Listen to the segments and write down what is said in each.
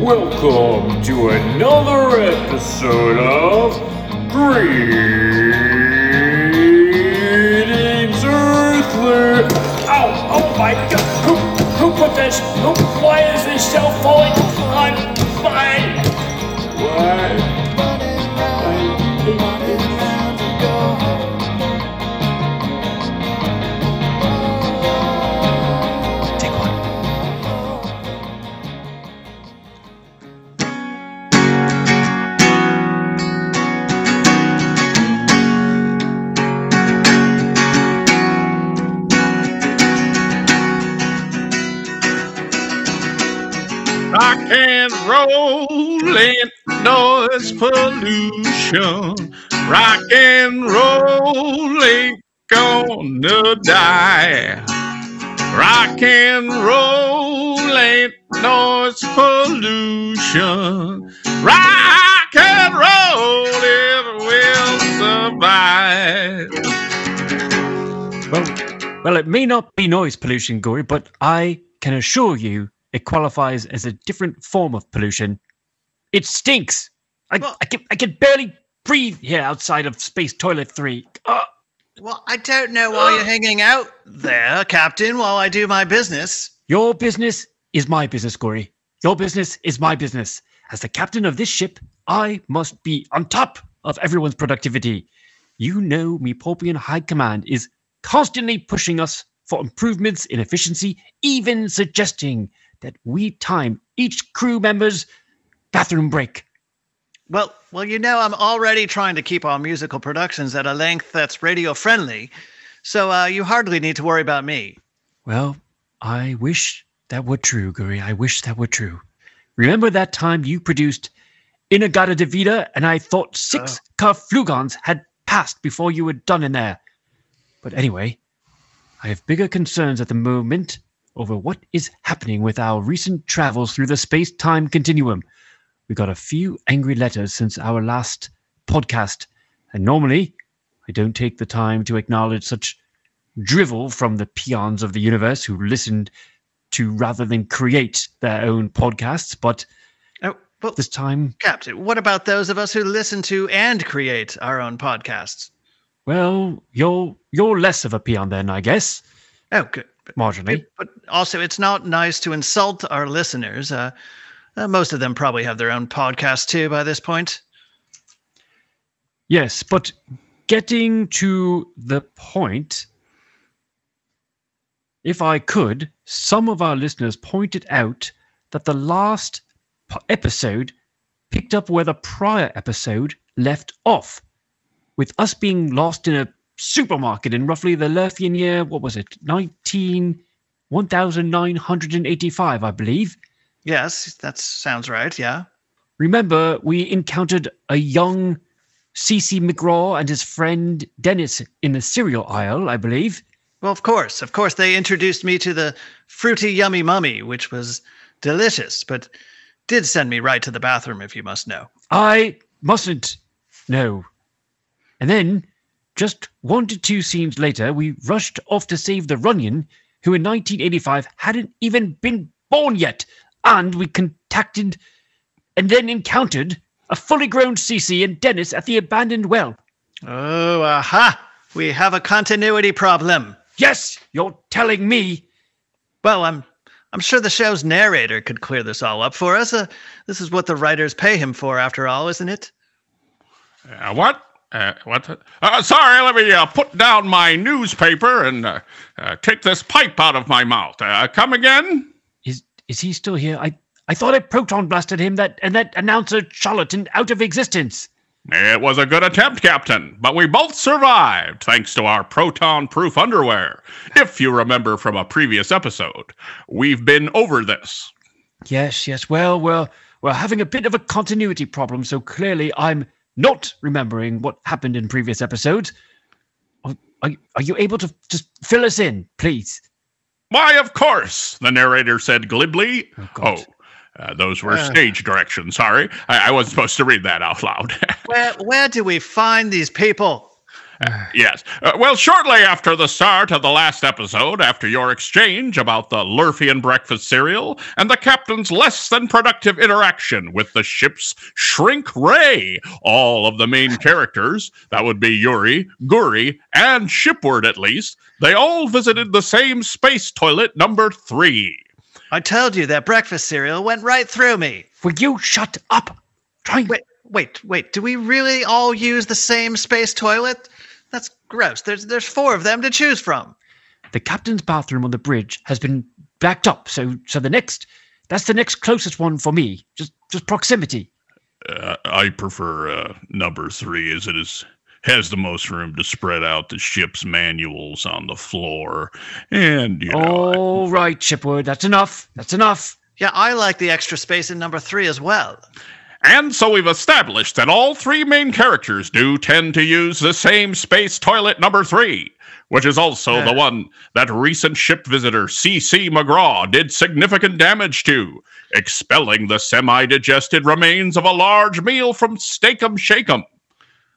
Welcome to another episode of Greetings Earthly. Ow! Oh my god! Who, who put this? Who, why is this shelf falling on my. What? Rollin' noise pollution. Rock and roll ain't gonna die. Rock and roll ain't noise pollution. Rock and roll it will survive. Well, well, it may not be noise pollution, Guri, but I can assure you it qualifies as a different form of pollution. It stinks. I, Well- I can I can barely breathe here outside of Space Toilet Three. Uh, Well, I don't know why you're hanging out there, Captain, while I do my business. your business is my business, Guri. Your business is my business. As the captain of this ship, I must be on top of everyone's productivity. You know, Meepopian High Command is constantly pushing us for improvements in efficiency, even suggesting that we time each crew member's bathroom break. Well, well, you know, I'm already trying to keep our musical productions at a length that's radio friendly, so uh, you hardly need to worry about me. Well, I wish that were true, Guri. I wish that were true. Remember that time you produced In-A-Gadda-Da-Vida and I thought six Carflugons had passed before you were done in there. But anyway, I have bigger concerns at the moment over what is happening with our recent travels through the space time continuum. We got a few angry letters since our last podcast, and normally I don't take the time to acknowledge such drivel from the peons of the universe who listened to rather than create their own podcasts. But Oh, well, this time, Captain, what about those of us who listen to and create our own podcasts? well, you're you're less of a peon then, I guess, Oh, good. Marginally. but also, it's not nice to insult our listeners. Uh, uh, most of them probably have their own podcast too by this point. Yes, but getting to the point, if I could, some of our listeners pointed out that the last episode picked up where the prior episode left off, with us being lost in a supermarket in roughly the Lurfian year, what was it, 19, 1985, I believe. Yes, that sounds right. Yeah. Remember, we encountered a young C.C. McGraw and his friend Dennis in the cereal aisle, I believe. Well, of course, of course, they introduced me to the fruity yummy mummy, which was delicious, but did send me right to the bathroom, if you must know. I mustn't know. And then, just one to two scenes later, we rushed off to save the Runyon, who in 1985 hadn't even been born yet. And we contacted and then encountered a fully grown Cece and Dennis at the abandoned well. Oh, aha! We have a continuity problem. Yes, you're telling me. Well, I'm I'm sure the show's narrator could clear this all up for us. Uh, this is what the writers pay him for, after all, isn't it? Uh, what? Uh, what? Uh, sorry, let me uh, put down my newspaper and uh, uh, take this pipe out of my mouth. Uh, come again? Is he still here? I I thought I proton blasted him that and that announcer charlatan out of existence. It was a good attempt, Captain, but we both survived thanks to our proton proof underwear. If you remember from a previous episode, we've been over this. Yes, yes. Well, we're we're having a bit of a continuity problem, so clearly I'm not remembering what happened in previous episodes. Are, are you able to just fill us in, please? Why, of course, the narrator said glibly. Oh, God. uh, those were Uh. stage directions. Sorry, I, I wasn't supposed to read that out loud. Where where do we find these people? Yes. Uh, well, shortly after the start of the last episode, after your exchange about the Lurfian breakfast cereal and the captain's less than productive interaction with the ship's shrink ray, all of the main characters, that would be Yuri, Guri, and Shipward at least, they all visited the same space toilet number three. I told you that breakfast cereal went right through me. Will you shut up? Try Wait, wait, wait. Do we really all use the same space toilet? That's gross. There's there's four of them to choose from. the captain's bathroom on the bridge has been backed up, so so the next that's the next closest one for me. Just just proximity. Uh, I prefer uh, number three as it is has the most room to spread out the ship's manuals on the floor, and you know. All right, Chipwood, that's enough. That's enough. Yeah, I like the extra space in number three as well. And so we've established that all three main characters do tend to use the same space toilet number three, which is also Yeah. the one that recent ship visitor C.C. McGraw did significant damage to, expelling the semi digested remains of a large meal from Steakum Shakem.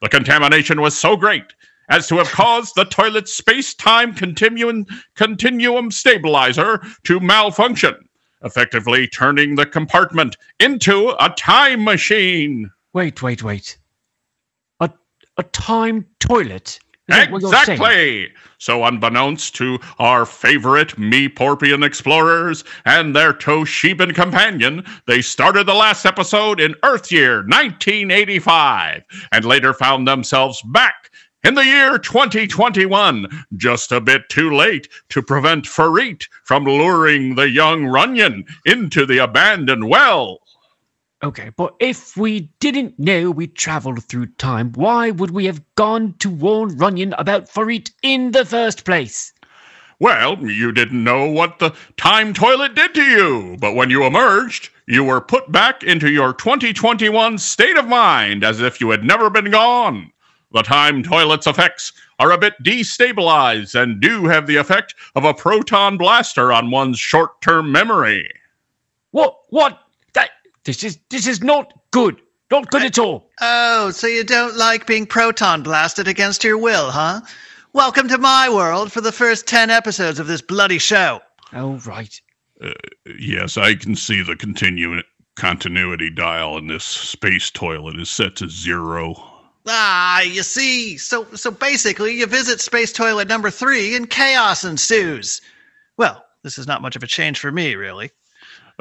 The contamination was so great as to have caused the toilet's space time continuum, continuum stabilizer to malfunction, effectively turning the compartment into a time machine. Wait, wait, wait. A a time toilet. Is that what you're saying? Exactly. So, unbeknownst to our favorite Meporpian explorers and their Toshiban companion, they started the last episode in Earth Year 1985 and later found themselves back in the year 2021, just a bit too late to prevent Farit from luring the young Runyon into the abandoned well. Okay, but if we didn't know we traveled through time, why would we have gone to warn Runyon about Farit in the first place? Well, you didn't know what the time toilet did to you, but when you emerged, you were put back into your 2021 state of mind as if you had never been gone. The time toilet's effects are a bit destabilized and do have the effect of a proton blaster on one's short term memory. What? What? That this is this is not good. Not good at all. Oh, so you don't like being proton blasted against your will, huh? Welcome to my world for the first 10 episodes of this bloody show. Oh right. Uh, yes, I can see the continu- continuity dial in this space toilet is set to zero. Ah, you see, so so basically you visit space toilet number 3 and chaos ensues. Well, this is not much of a change for me, really.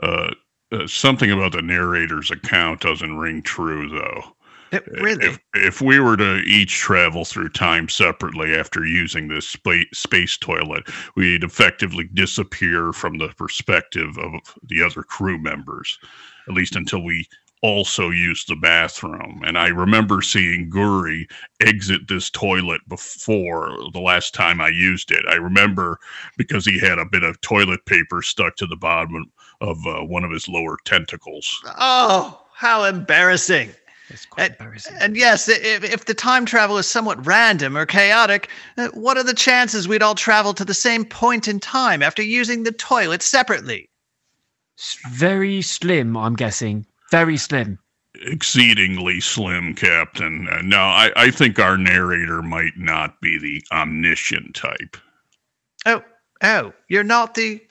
Uh, uh, something about the narrator's account doesn't ring true, though. It, really? If, if we were to each travel through time separately after using this spa- space toilet, we'd effectively disappear from the perspective of the other crew members, at least until we also used the bathroom. And I remember seeing Guri exit this toilet before the last time I used it. I remember because he had a bit of toilet paper stuck to the bottom of uh, one of his lower tentacles. oh, how embarrassing. That's quite And- embarrassing. And yes, if, if the time travel is somewhat random or chaotic, uh, what are the chances we'd all travel to the same point in time after using the toilet separately? S- Very slim, I'm guessing. Very slim. exceedingly slim, Captain. Uh, now, I, I think our narrator might not be the omniscient type. Oh, oh, you're not the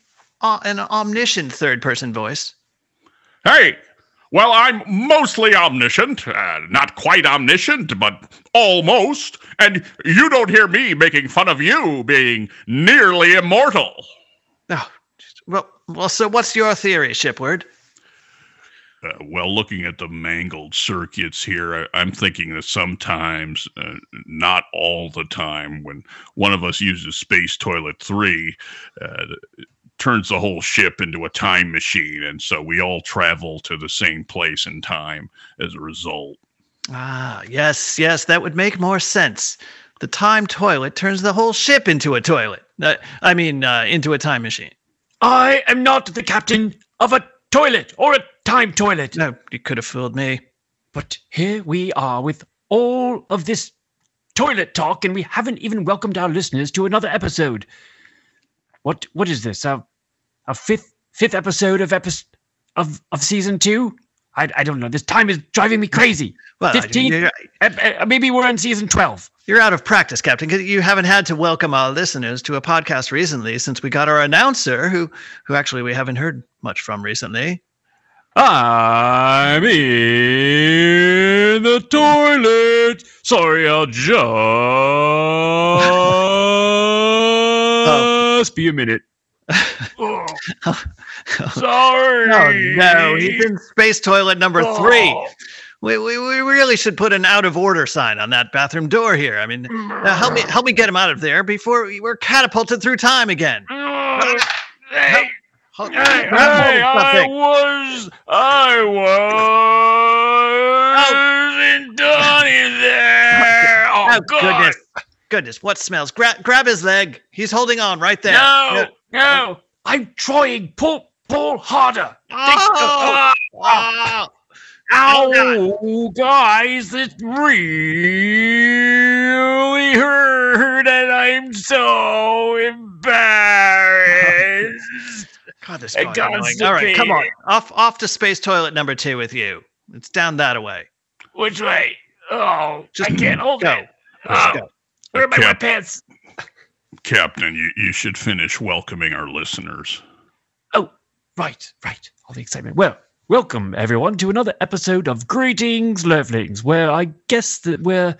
uh, an omniscient third person voice. Hey, well, I'm mostly omniscient. Uh, not quite omniscient, but almost. And you don't hear me making fun of you being nearly immortal. Oh, well, well. So, what's your theory, Shipward? Uh, well, looking at the mangled circuits here, I, I'm thinking that sometimes, uh, not all the time, when one of us uses Space Toilet 3, uh, it turns the whole ship into a time machine. And so we all travel to the same place in time as a result. Ah, yes, yes, that would make more sense. The time toilet turns the whole ship into a toilet. Uh, I mean, uh, into a time machine. I am not the captain of a toilet or a time toilet. No, you could have fooled me. But here we are with all of this toilet talk, and we haven't even welcomed our listeners to another episode. What what is this? A a fifth fifth episode of epi- of of season two? I, I don't know. This time is driving me crazy. Well, Fifteen? you're, Uh, uh, maybe we're on season twelve. You're out of practice, Captain. 'cause You haven't had to welcome our listeners to a podcast recently since we got our announcer, who, who actually we haven't heard much from recently. I'm in the toilet. Sorry, I'll just be a minute. Oh, sorry. No, no, he's in space toilet number three. Oh. We, we, we really should put an out of order sign on that bathroom door here. I mean, uh, help me help me get him out of there before we- we're catapulted through time again. Oh, hey, hey, hey, I was, I was in Donnie there. Oh, Oh, God. goodness, goodness, what smells? Grab grab his leg. He's holding on right there. No, no, I'm trying. Pull, pull harder. Oh, Oh, oh, Ow, guys, it really hurt, and I'm so embarrassed. God, this I guy's got annoying. All right, come on, off off to space toilet number two with you. It's down that way. Which way? Oh, Just I can't hold go. it. Oh, go. where are my Cap- pants? Captain, you, you should finish welcoming our listeners. Oh, right, right. All the excitement. Well, welcome everyone to another episode of Greetings, Lovelings, where I guess that we're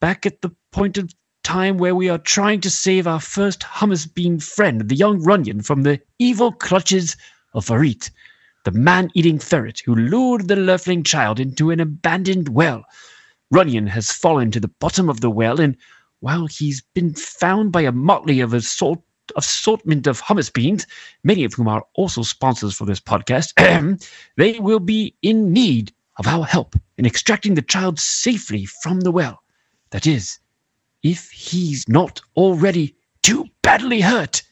back at the point of time where we are trying to save our first hummus bean friend, the young Runyon, from the evil clutches of Farit, the man-eating ferret who lured the Loveling child into an abandoned well. Runyon has fallen to the bottom of the well, and while he's been found by a motley of assort- assortment of hummus beans, many of whom are also sponsors for this podcast, they will be in need of our help in extracting the child safely from the well. That is, if he's not already too badly hurt.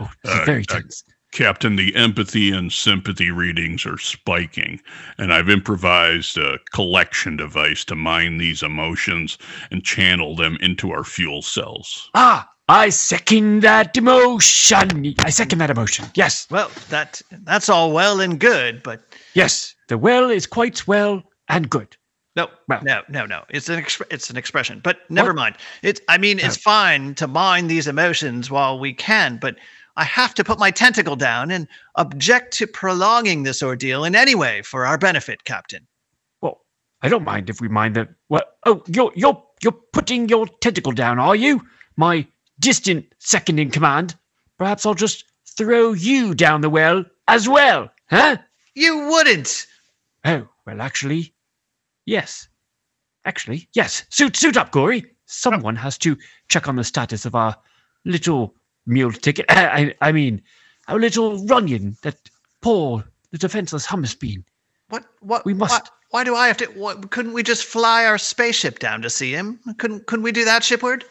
Oh, this is Uh, very uh, tense. Captain, the empathy and sympathy readings are spiking, and I've improvised a collection device to mine these emotions and channel them into our fuel cells. Ah, I second that emotion. I second that emotion. Yes, Well, that that's all well and good, but yes. The well is quite well and good. No, no, no, no. It's an exp- it's an expression, but never What? mind. It's I mean, it's Oh. fine to mine these emotions while we can, but I have to put my tentacle down and object to prolonging this ordeal in any way for our benefit, Captain. Well, I don't mind if we mind that. Well, Oh, you're you're you're putting your tentacle down, are you? My distant second in command. Perhaps I'll just throw you down the well as well, huh? You wouldn't. Oh, well, actually, yes. Actually, yes. Suit suit up, Guri. Someone has to check on the status of our little mule ticket. I, I mean, our little Runyon, that poor, the defenseless hummus bean. What? What? We must- Why, why do I have to? What, couldn't we just fly our spaceship down to see him? Couldn't? Couldn't we do that, Shipward?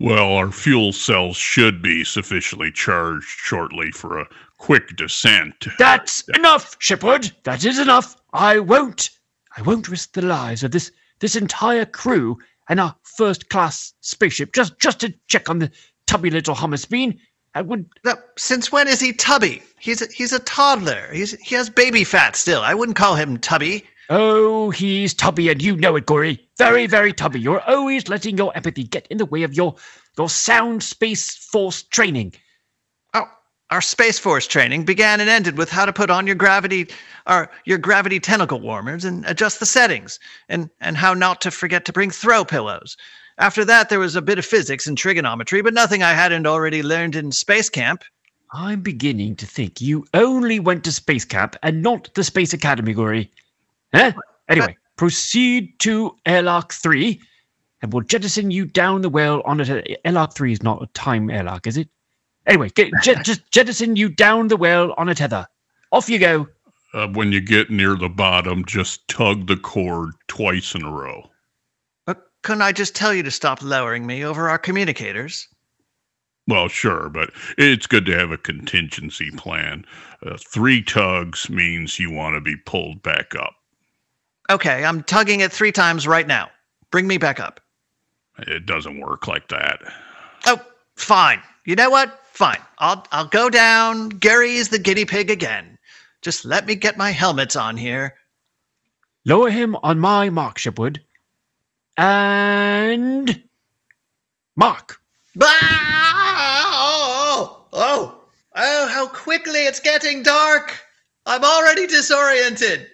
Well, our fuel cells should be sufficiently charged shortly for a quick descent. That's enough, Shipwood. That is enough. I won't. I won't risk the lives of this this entire crew and our first class spaceship just just to check on the tubby little hummus bean. I would. No, since when is he tubby? He's a, he's a toddler. He's he has baby fat still. I wouldn't call him tubby. Oh, he's tubby, and you know it, Guri. Very, very tubby. You're always letting your empathy get in the way of your your sound space force training. Our space force training began and ended with how to put on your gravity, or your gravity tentacle warmers and adjust the settings, and and how not to forget to bring throw pillows. After that, there was a bit of physics and trigonometry, but nothing I hadn't already learned in space camp. I'm beginning to think you only went to space camp and not the space academy, Guri. Huh? Anyway, proceed to airlock three, and we'll jettison you down the well on it. Airlock three is not a time airlock, is it? Anyway, get, jet, just jettison you down the well on a tether. Off you go. Uh, when you get near the bottom, just tug the cord twice in a row. But couldn't I just tell you to stop lowering me over our communicators? Well, sure, but it's good to have a contingency plan. Uh, three tugs means you want to be pulled back up. Okay, I'm tugging it three times right now. Bring me back up. It doesn't work like that. Oh, fine. You know what? Fine. I'll I'll go down. Gary is the guinea pig again. Just let me get my helmets on here. Lower him on my mark, Shipwood. And Mark. Ah, oh, oh, oh, how quickly it's getting dark. I'm already disoriented.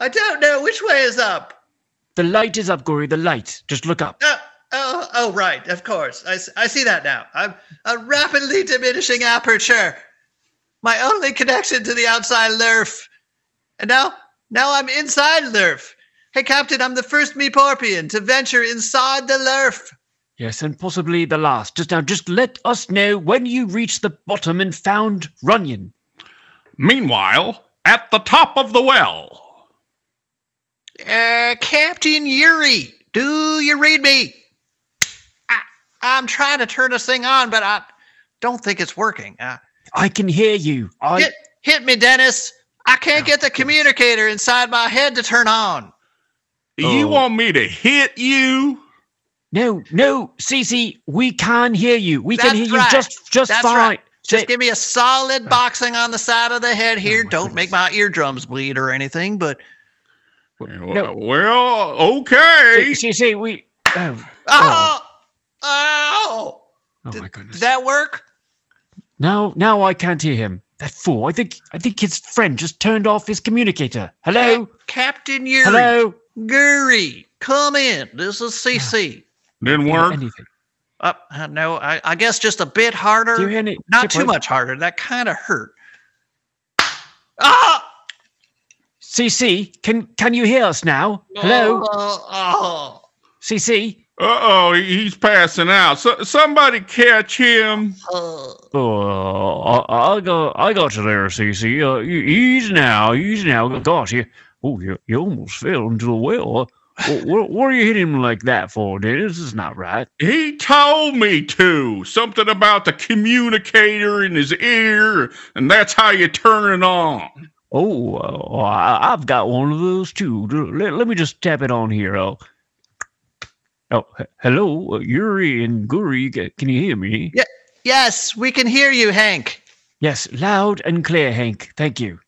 I don't know which way is up. The light is up, Guri. The light. Just look up. Oh, oh, oh right, of course. I, I see that now. I'm a rapidly diminishing aperture. My only connection to the outside Lurf. And now, now I'm inside Lurf. Hey, Captain, I'm the first Meeporpian to venture inside the Lurf. Yes, and possibly the last. Just now, just let us know when you reach the bottom and found Runyon. Meanwhile, at the top of the well. Uh, Captain Yuri, do you read me? I, I'm trying to turn this thing on, but I don't think it's working. Uh, I can hear you. I hit, hit me, Dennis. I can't get the communicator inside my head to turn on. You Oh. want me to hit you? no, no, Cece, we can hear you. We can That's hear you just just That's fine. right. Just give me a solid boxing on the side of the head here. my Don't make my eardrums bleed or anything, but Well, well, okay. Cece, we. Oh, oh, oh, oh Did- my goodness. did that work? Now, now I can't hear him. That fool. I think I think his friend just turned off his communicator. Hello, Captain Yuri, hello. Guri, come in. This is CC. Didn't work. Anything? Uh, no, I, I guess just a bit harder. Do you hear any? Not too Shipwright? much harder. That kind of hurt. Ah! CC, can can you hear us now? Hello, Oh, oh. CC. Uh oh, he's passing out. So, somebody catch him. oh. Oh, I, I got I got you there, CC. Uh, you- easy now, easy now. Gosh, you oh you, you almost fell into the well. What, what, what are you hitting him like that for, Dennis? This is not right. He told me to. Something about the communicator in his ear, and that's how you turn it on. Oh, uh, I, I've got one of those too. Let, let me just tap it on here. Oh, oh, hello, uh, Yuri and Guri. Can you hear me? Yeah. Yes, we can hear you, Hank. Yes, loud and clear, Hank. Thank you.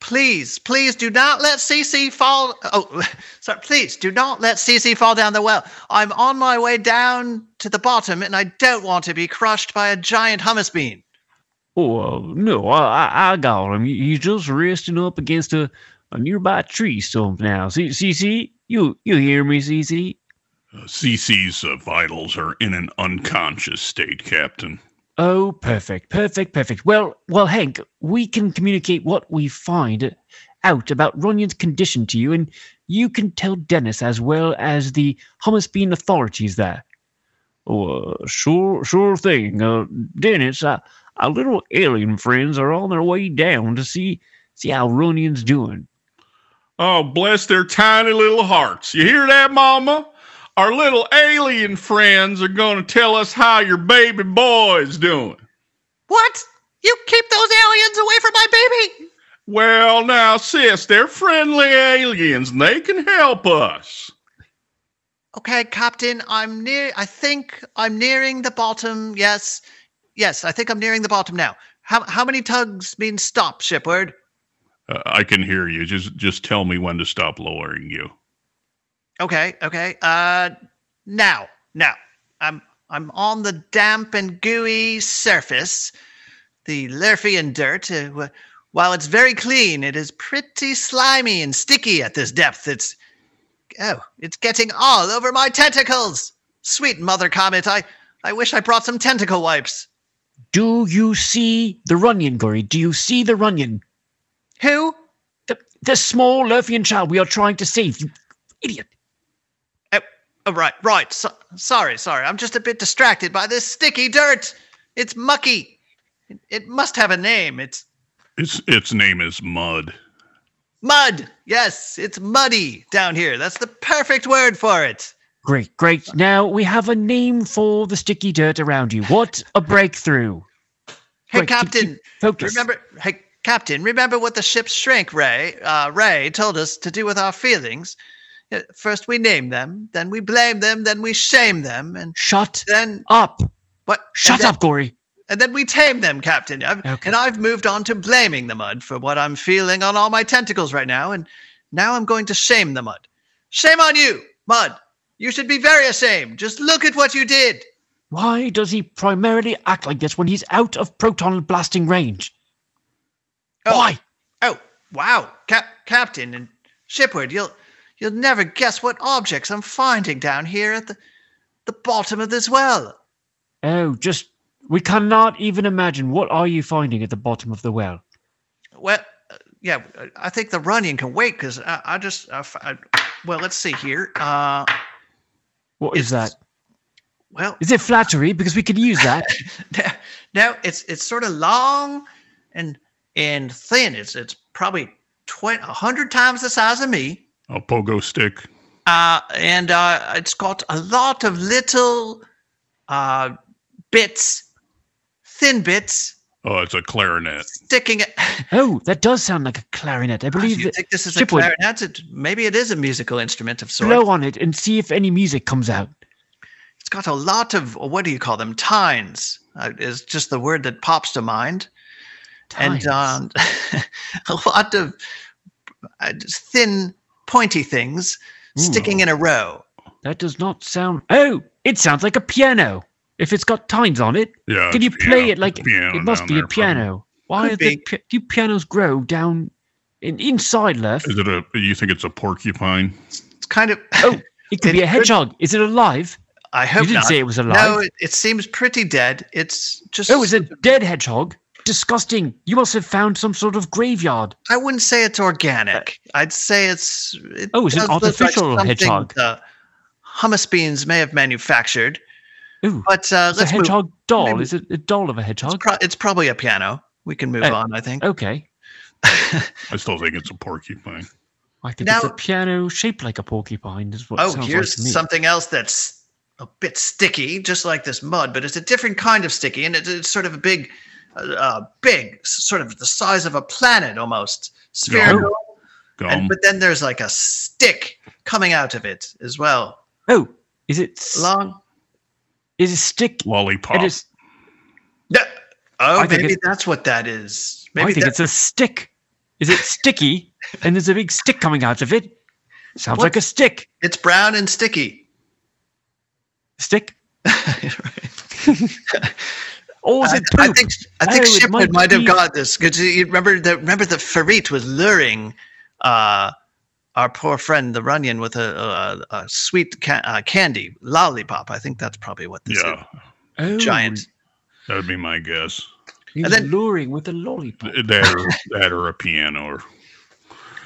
Please, please do not let CC fall. Oh, sorry. Please do not let CC fall down the well. I'm on my way down to the bottom, and I don't want to be crushed by a giant hummus bean. Oh uh, no, I, I got him. He- He's just resting up against a, a nearby tree stump now. See, CC, you you hear me, CC? Uh, CC's uh, vitals are in an unconscious state, Captain. Oh, perfect, perfect, perfect. Well, well, Hank, we can communicate what we find out about Runyon's condition to you, and you can tell Dennis as well as the Hummus Bean authorities there. Oh, uh, sure, sure thing. Uh, Dennis, uh, our little alien friends are on their way down to see see how Runyon's doing. Oh, bless their tiny little hearts. You hear that, Mama? Our little alien friends are going to tell us how your baby boy's doing. What? You keep those aliens away from my baby? Well, now, sis, they're friendly aliens and they can help us. Okay, Captain, I'm near. I think I'm nearing the bottom. Yes, yes, I think I'm nearing the bottom now. How how many tugs mean stop, shipward? Uh, I can hear you. Just just tell me when to stop lowering you. Okay, okay. Uh, now, now, I'm I'm on the damp and gooey surface, the Lurfian dirt. Uh, while it's very clean, it is pretty slimy and sticky at this depth. It's oh, it's getting all over my tentacles. Sweet mother comet, I I wish I brought some tentacle wipes. Do you see the Runyon, Guri? Do you see the Runyon? Who? The, the small Lurfian child we are trying to save, you idiot. Oh, right, right. So, sorry, sorry. I'm just a bit distracted by this sticky dirt. It's mucky. It, it must have a name. It's Its its name is Mud. Mud. Yes, it's muddy down here. That's the perfect word for it. Great, great. Now we have a name for the sticky dirt around you. What a breakthrough. Hey, Great, keep- Captain. keep Focus. Remember, hey, Captain. Remember what the ship's shrink Ray, uh, Ray, told us to do with our feelings. Uh, First we name them, then we blame them, then we shame them, and Shut then up. what? Shut then- up, Guri. And then we tame them, Captain. I've, Okay. And I've moved on to blaming the mud for what I'm feeling on all my tentacles right now. And now I'm going to shame the mud. Shame on you, mud. You should be very ashamed. Just look at what you did. Why does he primarily act like this when he's out of proton blasting range? Oh, Why? Oh, wow, Cap- Captain and Shipward, you'll you'll never guess what objects I'm finding down here at the the bottom of this well. Oh, just we cannot even imagine. What are you finding at the bottom of the well? Well, uh, yeah, I think the running can wait because I, I just I I well, let's see here. Uh, What is that? well, Is it flattery? Because we could use that. no, it's it's sort of long and and thin. It's it's probably twenty a hundred times the size of me. A pogo stick. Uh, and uh, it's got a lot of little uh, bits, thin bits Oh, it's a clarinet. sticking. It. oh, that does sound like a clarinet. I believe you think this is a clarinet? It, maybe it is a musical instrument of sorts. Blow on it and see if any music comes out. It's got a lot of what do you call them? Tines uh, is just the word that pops to mind, and Tines. um, a lot of uh, thin, pointy things sticking hmm. in a row. that does not sound. Oh, it sounds like a piano. If it's got tines on it, Yeah. can you play piano- it like it must be a piano? Why Could are the pi- do pianos grow down in, inside left? Is it a? You think it's a porcupine? It's kind of. Oh, it could It be a could- hedgehog. Is it alive? I hope You didn't not. say it was alive. No, it, it seems pretty dead. It's just. Oh, it's a dead hedgehog. Disgusting. You must have found some sort of graveyard. I wouldn't say it's organic. I'd say it's. It Oh, it's an artificial something hedgehog. Hummus beans may have manufactured, Ooh, but uh, it's a let's move. hedgehog doll. maybe- Is it a doll of a It's, hedgehog? pro- it's probably a piano. We can move Oh. on. I think. Okay. I still think it's a porcupine. I think it's a piano shaped like a porcupine. Is what oh, here's like to me. something else that's a bit sticky, just like this mud, but it's a different kind of sticky, and it's, it's sort of a big, uh, uh, big, sort of the size of a planet almost, spherical. Gum. And, but then there's like a stick coming out of it as well. Oh, is it? s- Long. Is it stick? Lollipop. It is. No. Oh, I think maybe it- that's what that is. I Maybe think that, it's a stick. Is it sticky? and there's a big stick coming out of it. Sounds What- like a stick. it's brown and sticky. Stick. Right. Or is I, it I think I think Oh, it Shipwood might might have be- got this because you remember that remember the Farit was luring uh, our poor friend the Runyon with a, a, a sweet ca- uh, candy lollipop. I think that's probably what this yeah, oh. Giant. that'd be my guess. He's And then- luring with a lollipop. That or, that or a piano. Or,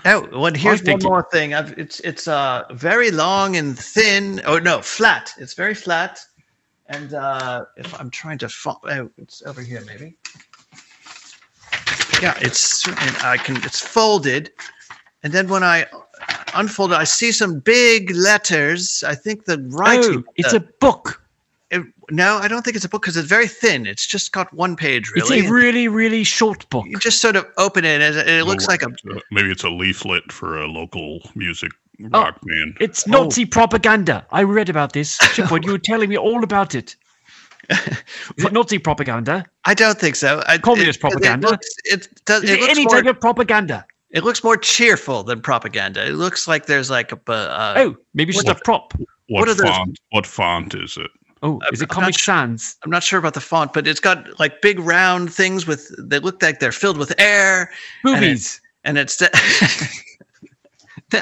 Oh, well, here's one think it- more thing. I've, it's it's uh very long and thin. Oh no, flat. It's very flat. And uh, if I'm trying to, fo- oh, it's over here maybe. Yeah, it's and I can. It's folded, and then when I unfold it, I see some big letters. I think the writing. Oh, it's uh, a book. it- no, I don't think it's a book because it's very thin. It's just got one page really. It's a really, really short book. you just sort of open it, and it, it looks like a. uh, maybe it's a leaflet for a local music Oh. rock band. It's Oh. Nazi propaganda. I read about this. Shipwood, you were telling me all about it. Is it Nazi propaganda? I don't think so. I, Communist it- propaganda? It looks, it does, Is it it looks any more, type of propaganda? it looks more cheerful than propaganda. It looks like there's like a. Uh, Oh, maybe it's just a prop. What, what are those- font? What font is it? Oh, is it I'm not Comic. Sans? I'm not sure about the font, but it's got like big round things with. They look like they're filled with air, Boobies. and it's. no,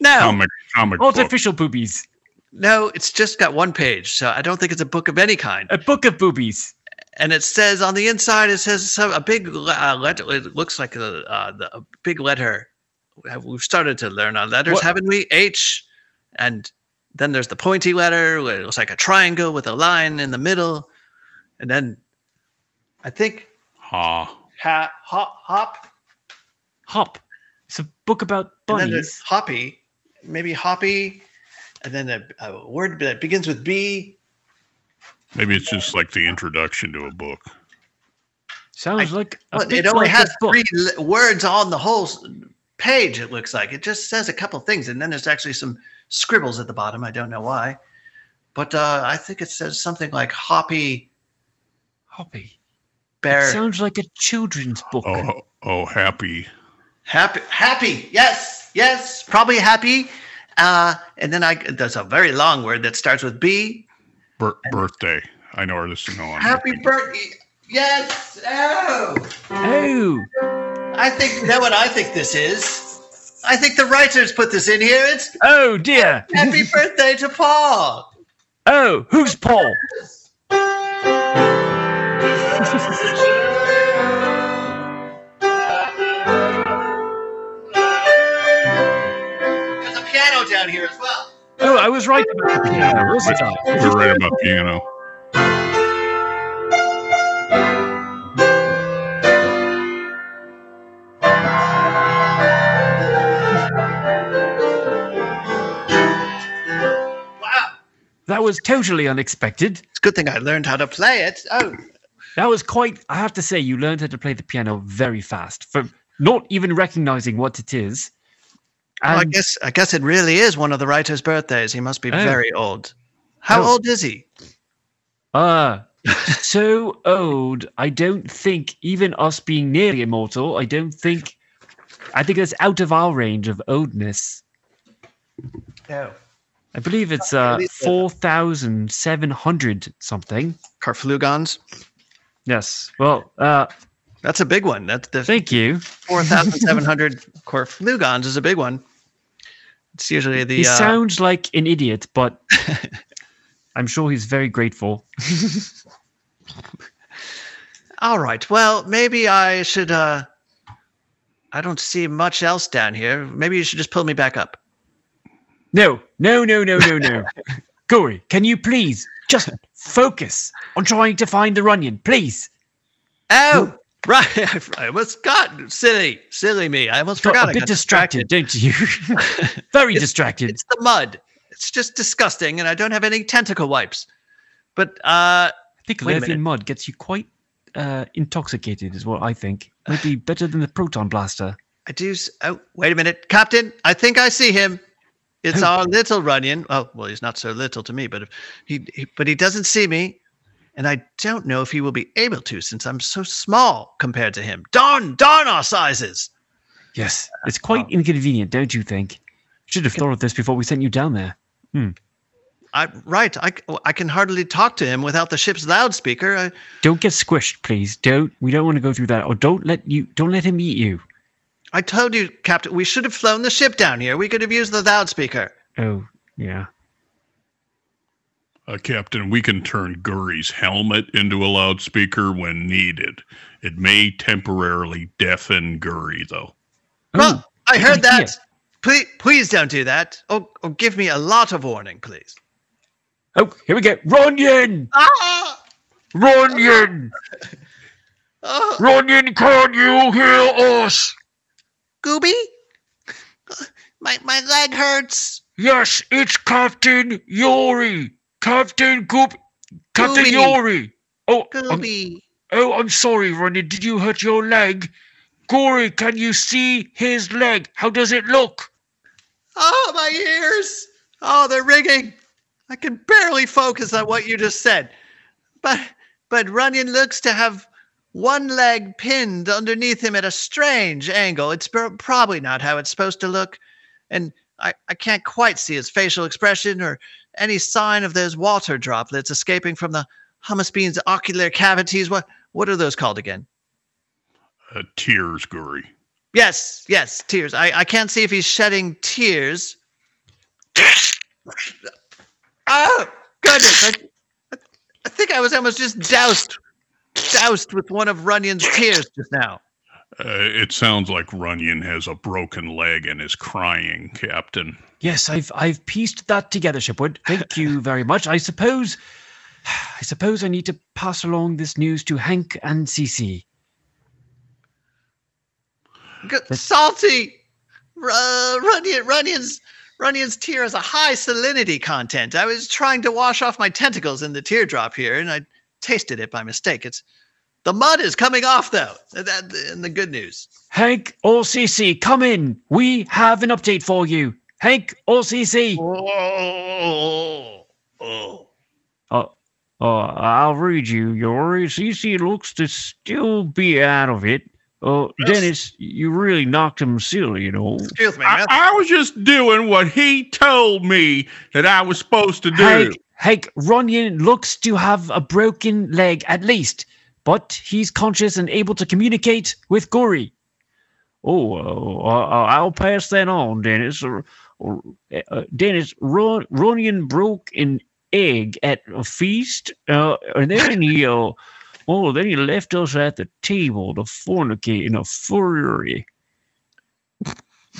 no, Comic comic book. Artificial boobies. no. It's just got one page, so I don't think it's a book of any kind. A book of boobies. and it says on the inside it says some, a big uh, letter it looks like a, uh, the, a big letter we've started to learn our letters What- haven't we h and then there's the pointy letter it looks like a triangle with a line in the middle and then i think Ha. ha, hop hop Hop. It's a book about and then bunnies. there's hoppy maybe hoppy and then a, a word that begins with b Maybe it's just like the introduction to a book. Sounds like a Well, it only like has a book. three words on the whole page. It looks like it just says a couple things, and then there's actually some scribbles at the bottom. I don't know why, but uh, I think it says something like "Hoppy Hoppy. Bear Sounds like a children's book. Oh, oh, happy. Happy Happy." Yes, yes, probably happy. Uh, and then I there's a very long word that starts with B. Bir- birthday. I know where this is going. Happy birthday. Yes. Oh. Oh, I think, you know what I think this is? I think the writers put this in here. It's oh dear. happy birthday to Paul. Oh, who's Paul? piano here as well. Oh, I was right about the piano, wasn't I? You're right about piano. Wow. That was totally unexpected. It's a good thing I learned how to play it. Oh, That was quite. I have to say, you learned how to play the piano very fast for not even recognizing what it is. Well, I guess I guess it really is one of the writer's birthdays. He must be Oh. very old. How Oh. old is he? ah, so old. I don't think even us being nearly immortal. I don't think. I think it's out of our range of oldness. No. I believe it's uh, four thousand seven hundred something. Carflugons. Yes. Well, uh, That's a big one. That's the thank you. 4,700 Corflugons is a big one. It's usually the he uh, sounds like an idiot, but I'm sure he's very grateful. All right. Well, maybe I should uh I don't see much else down here. Maybe you should just pull me back up. No, no, no, no, no, no. Guri, can you please just focus on trying to find the Runyon, please? Oh, right. I almost got silly, silly me. I almost Got forgot. I a bit got distracted, don't you? very distracted. It's the mud. It's just disgusting, and I don't have any tentacle wipes. But uh, I think Lurfian mud gets you quite uh, intoxicated, is what I think. Might be better than the proton blaster. I do. s- Oh, wait a minute, Captain. I think I see him. It's Who? our little Runyon. Oh, well, he's not so little to me, but if he, he, but he doesn't see me, and I don't know if he will be able to since I'm so small compared to him. Darn, darn our sizes. Yes, it's quite inconvenient, don't you think? Should have thought of this before we sent you down there. Hmm. I right. I, I can hardly talk to him without the ship's loudspeaker. I, Don't get squished, please. Don't. We don't want to go through that. Or don't let you. Don't let him eat you. I told you, Captain, we should have flown the ship down here. We could have used the loudspeaker. Oh, yeah. Uh, Captain, we can turn Guri's helmet into a loudspeaker when needed. It may temporarily deafen Guri, though. Well, I heard idea. that. Please, please don't do that. Or, or give me a lot of warning, please. Oh, here we go. Runyon! Ah! Runyon! Oh, Runyon, can you hear us? Gooby? My my leg hurts. Yes, it's Captain Yuri. Captain Goop. Captain Gooby. Yuri. Oh, I'm, oh, I'm sorry, Runyon. Did you hurt your leg? Guri, can you see his leg? How does it look? Oh, my ears. Oh, they're ringing. I can barely focus on what you just said. But but Runyon looks to have one leg pinned underneath him at a strange angle. It's pr- probably not how it's supposed to look. And I, I can't quite see his facial expression or any sign of those water droplets escaping from the hummus bean's ocular cavities. What what are those called again? Uh, tears, Guri. Yes, yes, tears. I, I can't see if he's shedding tears. oh, goodness. I, I think I was almost just doused, doused with one of Runyon's tears just now. Uh, it sounds like Runyon has a broken leg and is crying, Captain. Yes, I've I've pieced that together, Shipwood. Thank you very much. I suppose I suppose I need to pass along this news to Hank and Cece. Good, salty. Uh, Runyon, Runyon's, Runyon's tear has a high salinity content. I was trying to wash off my tentacles in the teardrop here, and I tasted it by mistake. It's the mud is coming off though. That, and the good news. Hank or Cece, come in. We have an update for you. Hank OCC. Oh, oh. Oh, oh, I'll read you. Yuri. Cece looks to still be out of it. Oh, Dennis, you really knocked him silly, you know. Excuse me. I, I was just doing what he told me that I was supposed to do. Hank, Hank, Runyon looks to have a broken leg at least, but he's conscious and able to communicate with Guri. Oh, uh, uh, I'll pass that on, Dennis. Uh, uh, Dennis, Run, Runyon broke an egg at a feast, uh, and then he, uh, oh, then he left us at the table to fornicate in a fury.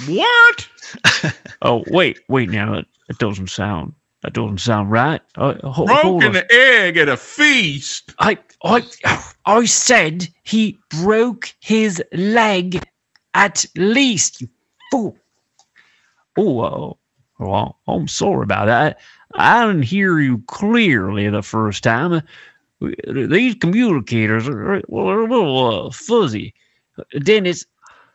What? Oh, wait, wait now. That, that doesn't sound. That doesn't sound right. Uh, ho- hold Broken on. egg at a feast. I, I, I said he broke his leg at least. You fool. Oh, well, I'm sorry about that. I didn't hear you clearly the first time. These communicators are, well, a little uh, fuzzy. Dennis,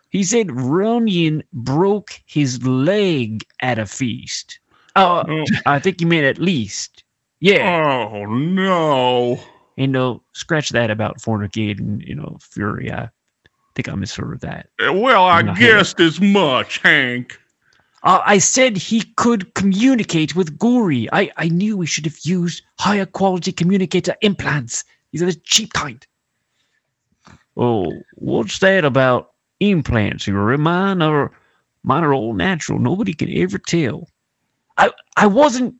he said Runyon broke his leg at a feast. Uh, Oh. I think you meant at least. Yeah. Oh no. And uh, scratch that about fornicating, you know, fury. I think I misheard that. Well, I No. guessed as much, Hank. Uh, I said he could communicate with Guri. I, I knew we should have used higher quality communicator implants. These are the cheap kind. Oh, what's that about implants? Your mine are mine are all natural. Nobody can ever tell. I I wasn't.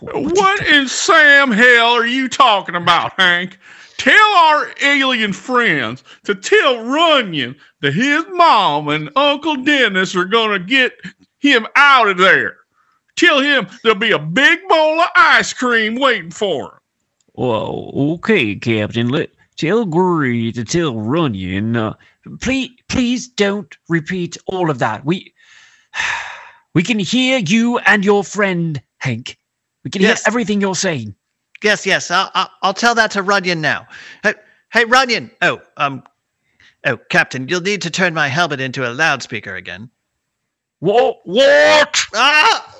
what's What it- in Sam hell are you talking about, Hank? Tell our alien friends to tell Runyon that his mom and Uncle Dennis are gonna get him out of there. Tell him there'll be a big bowl of ice cream waiting for him. Well, okay, Captain. Let tell Guri to tell Runyon. Uh, please, please don't repeat all of that. We we can hear you and your friend Hank. We can Yes. hear everything you're saying. Yes, yes. I'll, I'll, I'll tell that to Runyon now. Hey, hey, Runyon. Oh, um, oh, Captain, you'll need to turn my helmet into a loudspeaker again. What? What? Ah!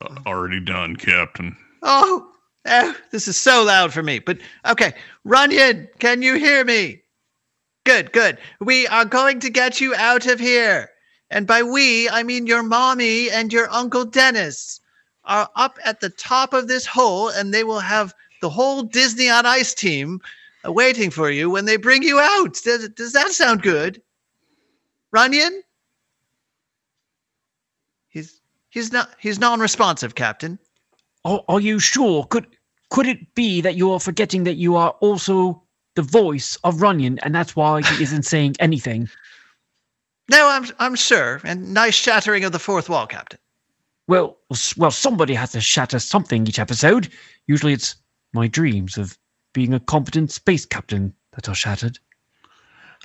Uh, already done, Captain. Oh, oh, this is so loud for me. But okay, Runyon, can you hear me? Good, good. We are going to get you out of here. And by we, I mean your mommy and your Uncle Dennis are up at the top of this hole, and they will have the whole Disney on Ice team uh, waiting for you when they bring you out. Does, does that sound good? Runyon? He's he's not he's non-responsive, Captain. Are, are you sure? Could could it be that you are forgetting that you are also the voice of Runyon, and that's why he isn't saying anything? No, I'm I'm sure. And nice shattering of the fourth wall, Captain. Well, well, somebody has to shatter something each episode. Usually, it's my dreams of being a competent space captain that are shattered.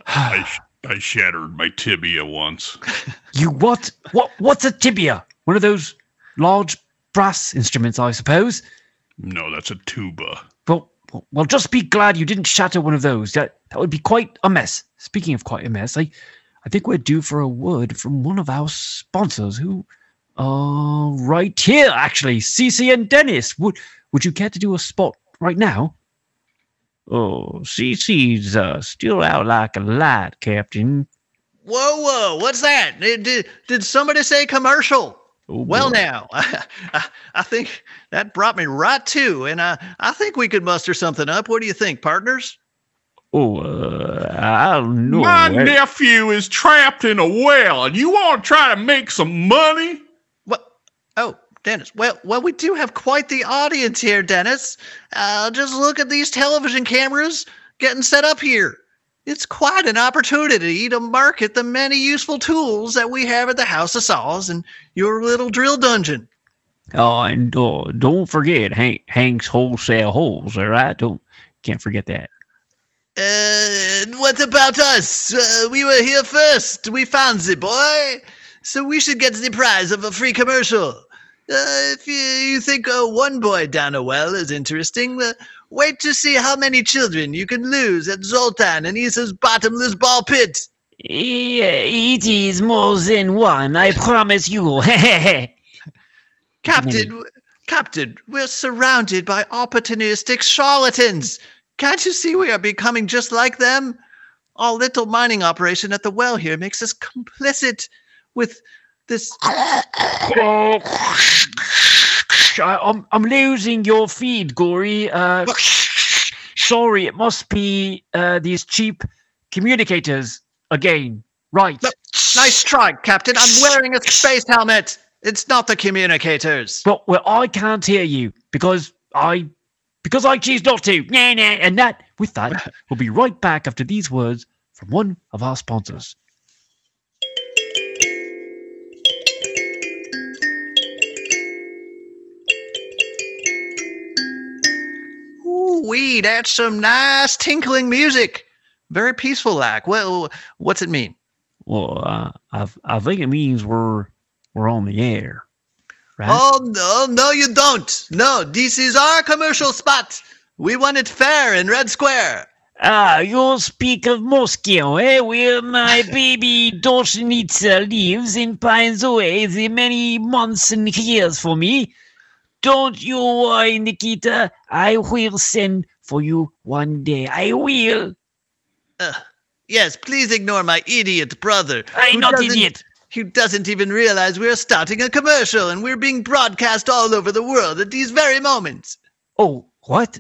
I, sh- I shattered my tibia once. you what? What? What's a tibia? One of those large brass instruments, I suppose. No, that's a tuba. Well, well, well, just be glad you didn't shatter one of those. That that would be quite a mess. Speaking of quite a mess, I, I think we're due for a word from one of our sponsors who, are right here actually, CC and Dennis. Would would you care to do a spot right now? Oh, CC's uh, still out like a light, Captain. Whoa, whoa! What's that? Did did, did somebody say commercial? Oh, Well, boy. now I, I think that brought me right to, and I I think we could muster something up. What do you think, partners? Oh, uh, I don't know. My I- nephew is trapped in a well, and you want to try to make some money? What? Oh, Dennis. Well, well, we do have quite the audience here, Dennis. Uh, just look at these television cameras getting set up here. It's quite an opportunity to market the many useful tools that we have at the House of Saws and your little drill dungeon. Oh, and uh, don't forget Hank, Hank's wholesale holes. All right, don't can't forget that. Uh, what about us? Uh, we were here first. We found the boy. So we should get the prize of a free commercial. Uh, if you, you think uh, one boy down a well is interesting, uh, wait to see how many children you can lose at Zoltan and Issa's bottomless ball pit. Yeah, it is more than one. I promise you. Captain, Captain, we're surrounded by opportunistic charlatans. Can't you see we are becoming just like them? Our little mining operation at the well here makes us complicit with this. I, I'm I'm losing your feed, Guri. Uh, sorry, it must be uh, these cheap communicators again. Right. Look, Nice try, Captain. I'm wearing a space helmet. It's not the communicators. Well, well, I can't hear you because I because I choose not to. Nah, nah. And that with that, we'll be right back after these words from one of our sponsors. Wee, that's some nice tinkling music. Very peaceful like. Well, what's it mean? Well, uh, I I think it means we're we're on the air, right? Oh no, no, you don't. No, this is our commercial spot. We want it fair in Red Square. Ah, you speak of Moscow, eh? Where my baby Doshnitsa lives and pines away the many months and years for me. Don't you worry, Nikita. I will send for you one day. I will. Yes, please ignore my idiot brother. I'm not idiot. Who doesn't even realize we're starting a commercial and we're being broadcast all over the world at these very moments. Oh, what?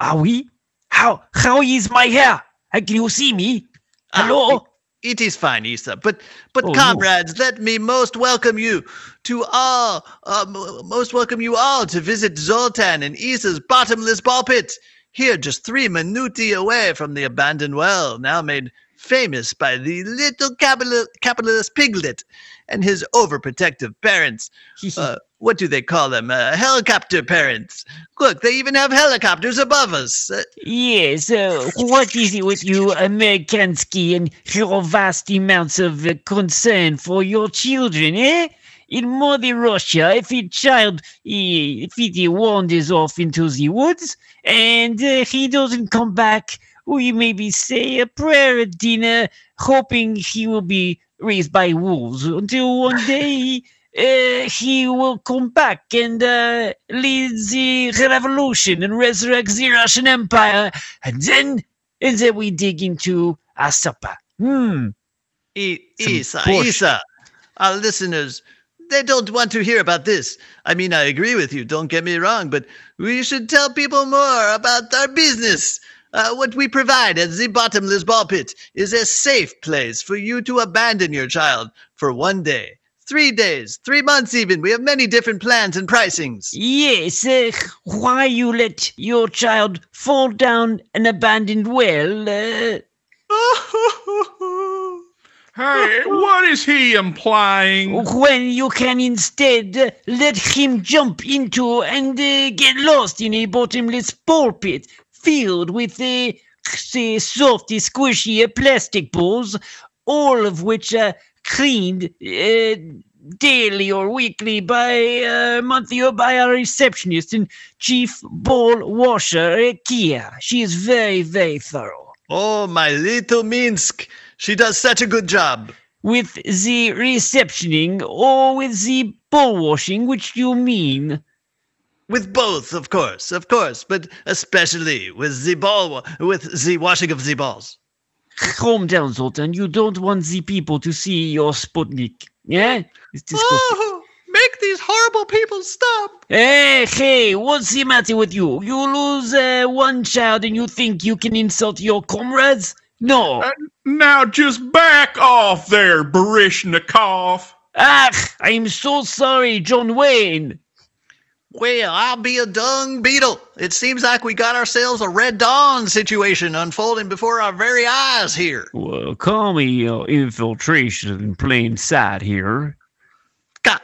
Are we? How how is my hair? Uh, Can you see me? Ah, Hello? It is fine, Issa. But, but Oh, no. comrades, let me most welcome you to all, uh, most welcome you all to visit Zoltan and Issa's bottomless ball pit. Here, just three minuti away from the abandoned well, now made famous by the little capital, capitalist piglet and his overprotective parents. Uh, what do they call them? Uh, helicopter parents. Look, they even have helicopters above us. Uh, Yes, uh, what is it with you, Amerikansky, and your vast amounts of uh, concern for your children, eh? In Mother Russia, if a child, if he wanders off into the woods and uh, he doesn't come back, we maybe say a prayer at dinner, hoping he will be raised by wolves until one day uh, he will come back and uh, lead the revolution and resurrect the Russian Empire, and then and then we dig into our supper. Hmm. Issa, bullshit. Issa, our listeners, they don't want to hear about this. I mean, I agree with you, don't get me wrong, but we should tell people more about our business. Uh, what we provide at the Bottomless Ball Pit is a safe place for you to abandon your child for one day, three days, three months even. We have many different plans and pricings. Yes. Uh, why you let your child fall down an abandoned well? Uh, Hey, what is he implying? when you can instead uh, let him jump into and uh, get lost in a bottomless ball pit filled with uh, say, softy, squishy uh, plastic balls, all of which are cleaned uh, daily or weekly by uh, monthly or by our receptionist and chief ball washer, uh, Kia. She is very, very thorough. Oh, my little Minsk. She does such a good job. With the receptioning or with the ball washing, which you mean? With both, of course, of course, but especially with the ball, with the washing of the balls. Calm down, Zoltan. You don't want the people to see your Sputnik. Yeah? It's disgusting. Oh, make these horrible people stop! Hey, hey, what's the matter with you? You lose uh, one child and you think you can insult your comrades? No. Uh, Now just back off there, Baryshnikov. Ah, I'm so sorry, John Wayne. Well, I'll be a dung beetle. It seems like we got ourselves a Red Dawn situation unfolding before our very eyes here. Well, call me uh, infiltration in plain sight here. Co-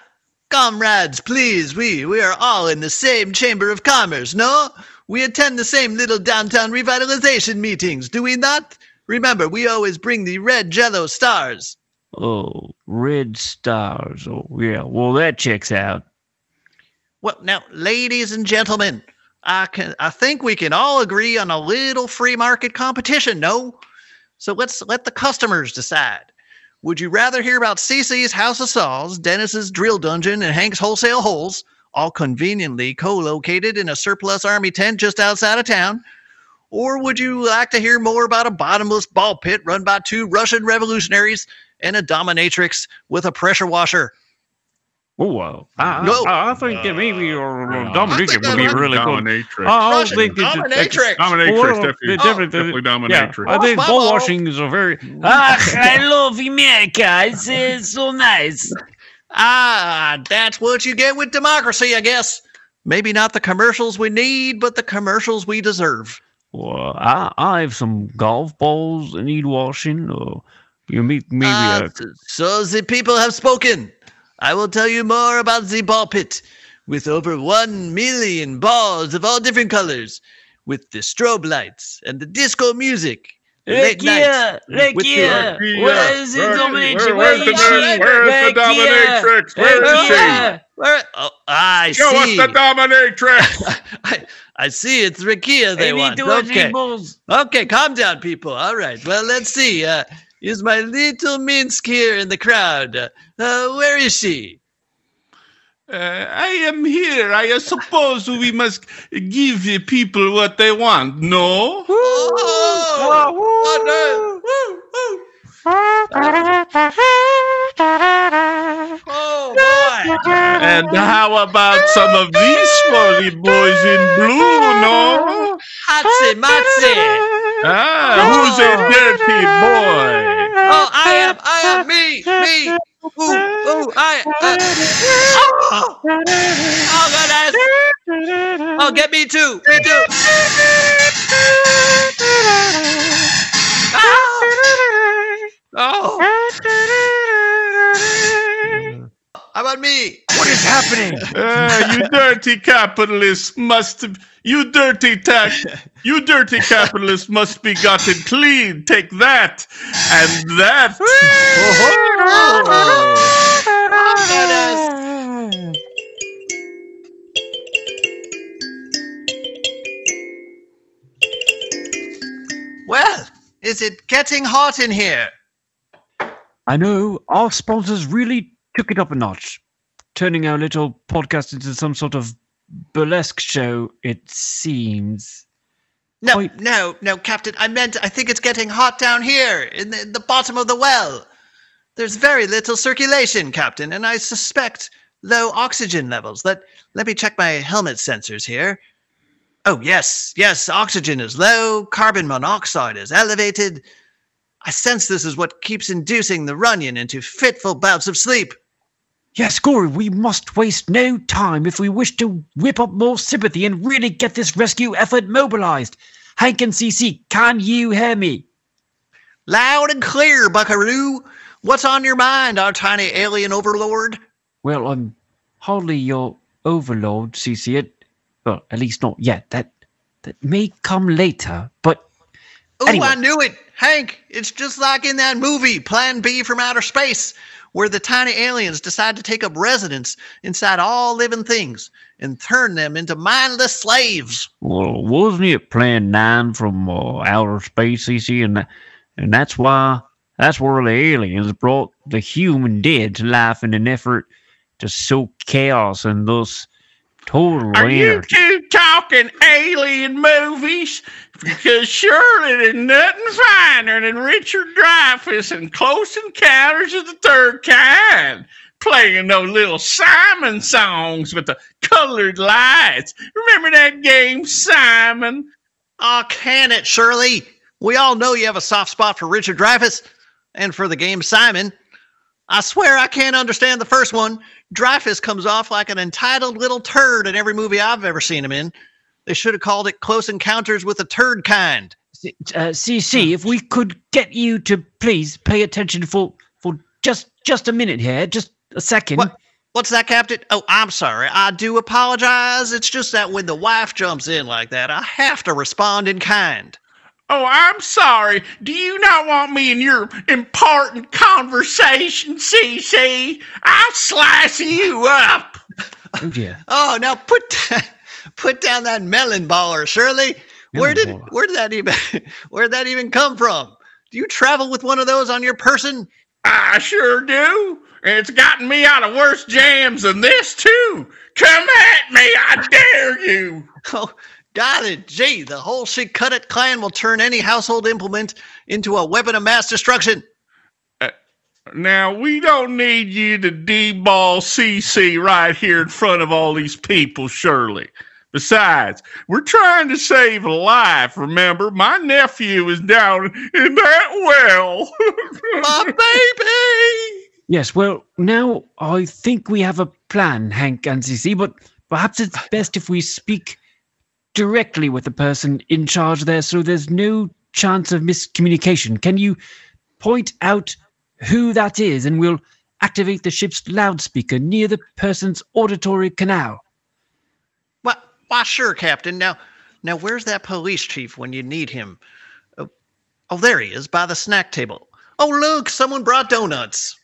comrades, please, we we are all in the same chamber of commerce, no? We attend the same little downtown revitalization meetings, do we not? Remember, we always bring the red jello stars. Oh, red stars. Oh, yeah. Well, that checks out. Well, now, ladies and gentlemen, I can I think we can all agree on a little free market competition, no? So let's let the customers decide. Would you rather hear about CC's House of Saws, Dennis's Drill Dungeon, and Hank's Wholesale Holes, all conveniently co-located in a surplus army tent just outside of town? Or would you like to hear more about a bottomless ball pit run by two Russian revolutionaries and a dominatrix with a pressure washer? Oh, well, I, No. I, I think that maybe your Uh, Dominique I think would be that might- really good. Dominatrix. I don't Russian think it's dominatrix. Dominatrix, Well, definitely. they're definitely- definitely Yeah, dominatrix. I think Oh, ball washing is a very. Ah, I love America. It's, it's so nice. Ah, that's what you get with democracy, I guess. Maybe not the commercials we need, but the commercials we deserve. Well, I, I have some golf balls that need washing. Or you meet maybe Ah, a so the people have spoken. I will tell you more about the ball pit, with over one million balls of all different colors, with the strobe lights and the disco music. the Look late nights here, look the- Where- Where is the dominatrix? where- Where where's the is domin- she? where's the dominatrix? Where Look she? Where? Oh, I Show see. us the dominatrix. I, I see. It's Rakia they I want. to watch Okay. Okay, calm down, people. All right. Well, let's see. Uh, is my little Minsk here in the crowd? Uh, uh, where is she? Uh, I am here. I suppose we must give the people what they want. No. Oh, oh, no. Woo, woo. Oh, boy. And how about some of these swarthy boys in blue? No. Hatsi Matsi. Ah, who's a dirty boy? Oh, I am. I am me. Me. Ooh, ooh, I. Uh, oh, oh, goodness. Oh, get me too. Me too. Oh. How about me? what is happening? Ah, you dirty capitalist must you dirty tax you dirty capitalist must be gotten clean. Take that and that. Well, is it getting hot in here? I know our sponsors really took it up a notch, turning our little podcast into some sort of burlesque show. It seems. No, Wait. no, no, Captain. I meant I think it's getting hot down here in the, the bottom of the well. There's very little circulation, Captain, and I suspect low oxygen levels. Let let me check my helmet sensors here. Oh yes, yes, oxygen is low, carbon monoxide is elevated. I sense this is what keeps inducing the Runyon into fitful bouts of sleep. Yes, Guri, we must waste no time if we wish to whip up more sympathy and really get this rescue effort mobilized. Hank and CC, can you hear me? Loud and clear, Buckaroo. What's on your mind, our tiny alien overlord? Well, I'm hardly your overlord, CC. It, well, at least not yet. That that may come later. But Oh, Anyway. I knew it. Hank, it's just like in that movie, Plan B from Outer Space, where the tiny aliens decide to take up residence inside all living things and turn them into mindless slaves. well, wasn't it Plan Nine from uh, outer space, CC? And and that's why that's where the aliens brought the human dead to life in an effort to sow chaos and thus total Are you anarchy. two talking alien movies? Because surely there's nothing finer than Richard Dreyfuss and Close Encounters of the Third Kind. Playing those little Simon songs with the colored lights. Remember that game, Simon? Aw, can it, Shirley? We all know you have a soft spot for Richard Dreyfuss and for the game Simon. I swear I can't understand the first one. Dreyfuss comes off like an entitled little turd in every movie I've ever seen him in. They should have called it Close Encounters with the Turd Kind. C- uh, CC, if we could get you to please pay attention for for just just a minute here, just a second. What? What's that, Captain? Oh, I'm sorry. I do apologize. It's just that when the wife jumps in like that, I have to respond in kind. Oh, I'm sorry. Do you not want me in your important conversation, CC? I'll slice you up. Oh dear. Oh, now put put down that melon baller, Shirley. Where did baller. where did that even where did that even come from? Do you travel with one of those on your person? I sure do. And it's gotten me out of worse jams than this, too. Come at me, I dare you. Oh, got it. Gee, the whole shit cut it clan will turn any household implement into a weapon of mass destruction. Uh, now, we don't need you to deball CC right here in front of all these people, Shirley. Besides, we're trying to save a life, remember? My nephew is down in that well. My baby! Yes, well, now I think we have a plan, Hank and CC, but perhaps it's best if we speak directly with the person in charge there so there's no chance of miscommunication. Can you point out who that is and we'll activate the ship's loudspeaker near the person's auditory canal? Why, why, sure, Captain. Now, now, where's that police chief when you need him? Oh, oh, there he is, by the snack table. Oh, look, someone brought donuts.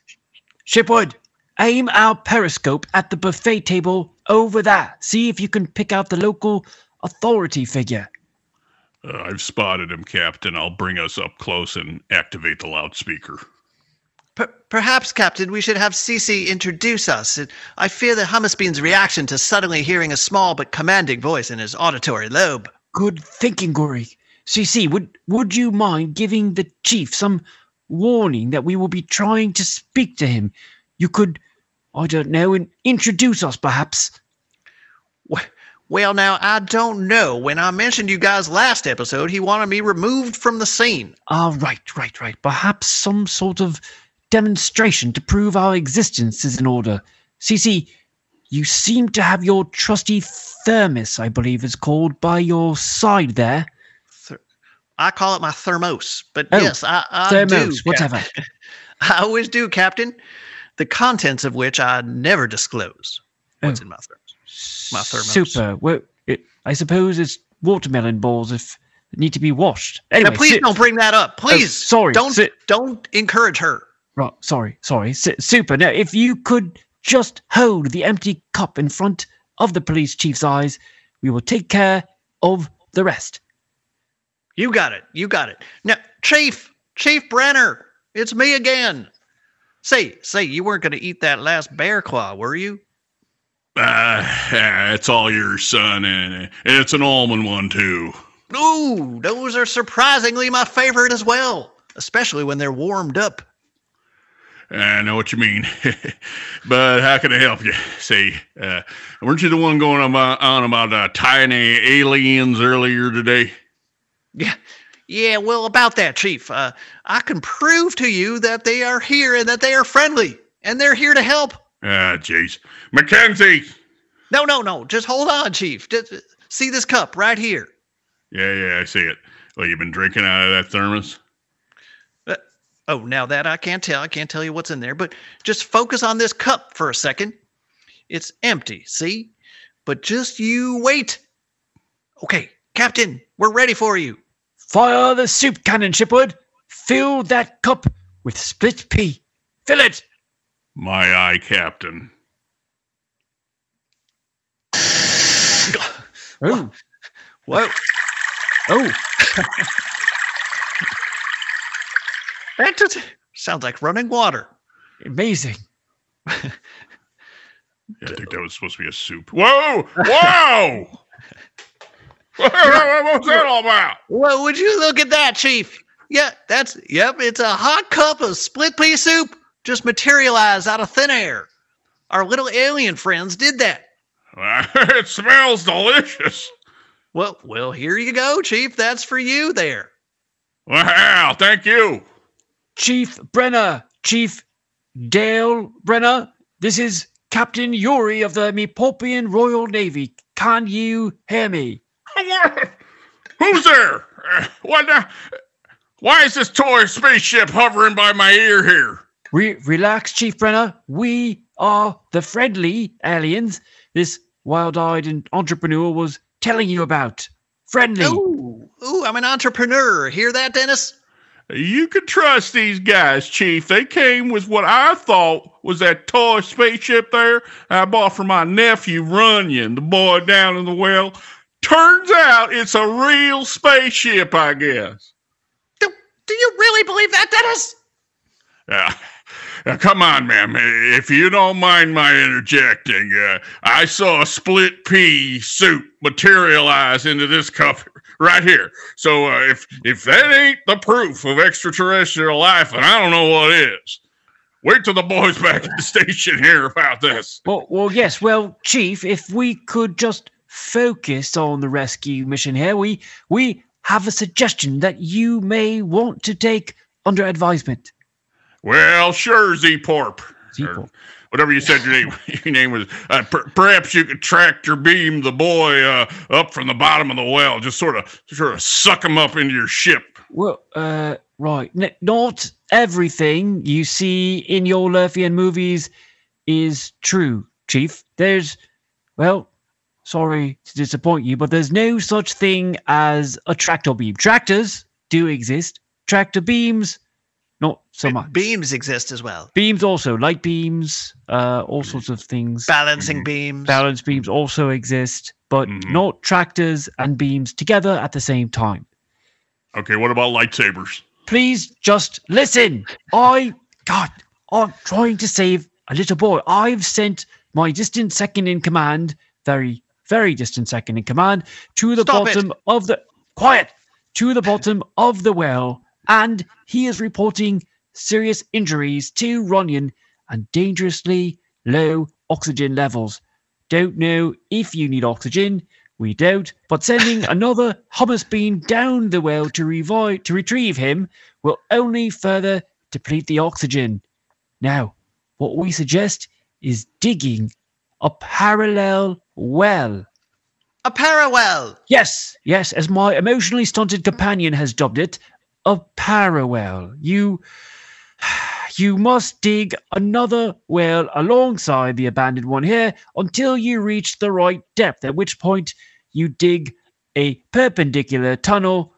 Shipwood, aim our periscope at the buffet table over there. See if you can pick out the local authority figure. Uh, I've spotted him, Captain. I'll bring us up close and activate the loudspeaker. Per- perhaps, Captain, we should have Cece introduce us. I fear the hummus bean's reaction to suddenly hearing a small but commanding voice in his auditory lobe. Good thinking, Guri. CC, would would you mind giving the chief some warning that we will be trying to speak to him? You could, I don't know, and introduce us perhaps. Well, now, I don't know. When I mentioned you guys last episode, he wanted me removed from the scene. Ah, right, right, right. Perhaps some sort of demonstration to prove our existence is in order. CC, you seem to have your trusty thermos, I believe is called, by your side there. I call it my thermos, but Oh, yes, I, I thermos, do. Whatever. I always do, Captain. The contents of which I never disclose. What's Oh. in my thermos? My thermos. Super. Well, it, I suppose it's watermelon balls if they need to be washed. Anyway, now, please sit- don't bring that up. Oh, please, sorry, Don't sit- don't encourage her. Right, sorry, sorry. Si- super. Now, if you could just hold the empty cup in front of the police chief's eyes, we will take care of the rest. You got it. You got it. Now, Chief, Chief Brenner, it's me again. Say, say, you weren't going to eat that last bear claw, were you? Uh, it's all your son, and it's an almond one, too. Ooh, those are surprisingly my favorite as well, especially when they're warmed up. I know what you mean. but how can I help you? Say, uh, weren't you the one going about, on about uh, tiny aliens earlier today? Yeah, yeah. Well, about that, Chief, uh, I can prove to you that they are here and that they are friendly and they're here to help. Ah, jeez. Mackenzie! No, no, no. Just hold on, Chief. Just, uh, see this cup right here. Yeah, yeah, I see it. Well, you've been drinking out of that thermos? Oh, now that I can't tell. I can't tell you what's in there, but just focus on this cup for a second. It's empty, see? But just you wait. Okay, Captain, we're ready for you. Fire the soup cannon, Shipwood. Fill that cup with split pea. Fill it. My eye, Captain. Oh, Whoa, oh. oh. That just sounds like running water. Amazing. Yeah, I think that was supposed to be a soup. Whoa! Whoa! what was that all about? Well, would you look at that, Chief? Yeah, that's yep. It's a hot cup of split pea soup, just materialized out of thin air. Our little alien friends did that. it smells delicious. Well, well, here you go, Chief. That's for you there. Wow, thank you. Chief Brenner, Chief Dale Brenner, this is Captain Yuri of the Mepopian Royal Navy. Can you hear me? Who's there? Uh, What? the- Why is this toy spaceship hovering by my ear here? Re- relax, Chief Brenner. We are the friendly aliens this wild-eyed entrepreneur was telling you about. Friendly. Ooh, ooh, I'm an entrepreneur. Hear that, Dennis? You can trust these guys, Chief. They came with what I thought was that toy spaceship there I bought for my nephew Runyon, the boy down in the well. Turns out it's a real spaceship, I guess. Do, do you really believe that, Dennis? Yeah. Now, come on, ma'am. If you don't mind my interjecting, uh, I saw a split pea soup materialize into this cup right here. So uh, if if that ain't the proof of extraterrestrial life, and I don't know what is. Wait till the boys back at the station hear about this. Well, well, yes. Well, Chief, if we could just focus on the rescue mission here, we we have a suggestion that you may want to take under advisement. Well, sure, Z-Porp. Z-Porp. Or Whatever you said your name, your name was. Uh, per- perhaps you could tractor beam the boy uh, up from the bottom of the well. Just sort of, sort of suck him up into your ship. Well, uh, right. N- not everything you see in your Lurfian movies is true, Chief. There's, well, sorry to disappoint you, but there's no such thing as a tractor beam. Tractors do exist. Tractor beams, not so much. Beams exist as well. Beams also, light beams, uh, all sorts of things. Balancing beams. Balance beams also exist, but Mhm. not tractors and beams together at the same time. Okay, what about lightsabers? Please just listen. I, God, I'm trying to save a little boy. I've sent my distant second in command, very, very distant second in command, to the Stop it. bottom of the quiet, to the bottom of the well, and he is reporting serious injuries to Runyon and dangerously low oxygen levels. Don't know if you need oxygen. We don't, but sending another hummus bean down the well to revive to retrieve him will only further deplete the oxygen. Now, what we suggest is digging a parallel well. A parallel. Yes, yes, as my emotionally stunted companion has dubbed it, a parallel. You you must dig another well alongside the abandoned one here until you reach the right depth, at which point you dig a perpendicular tunnel.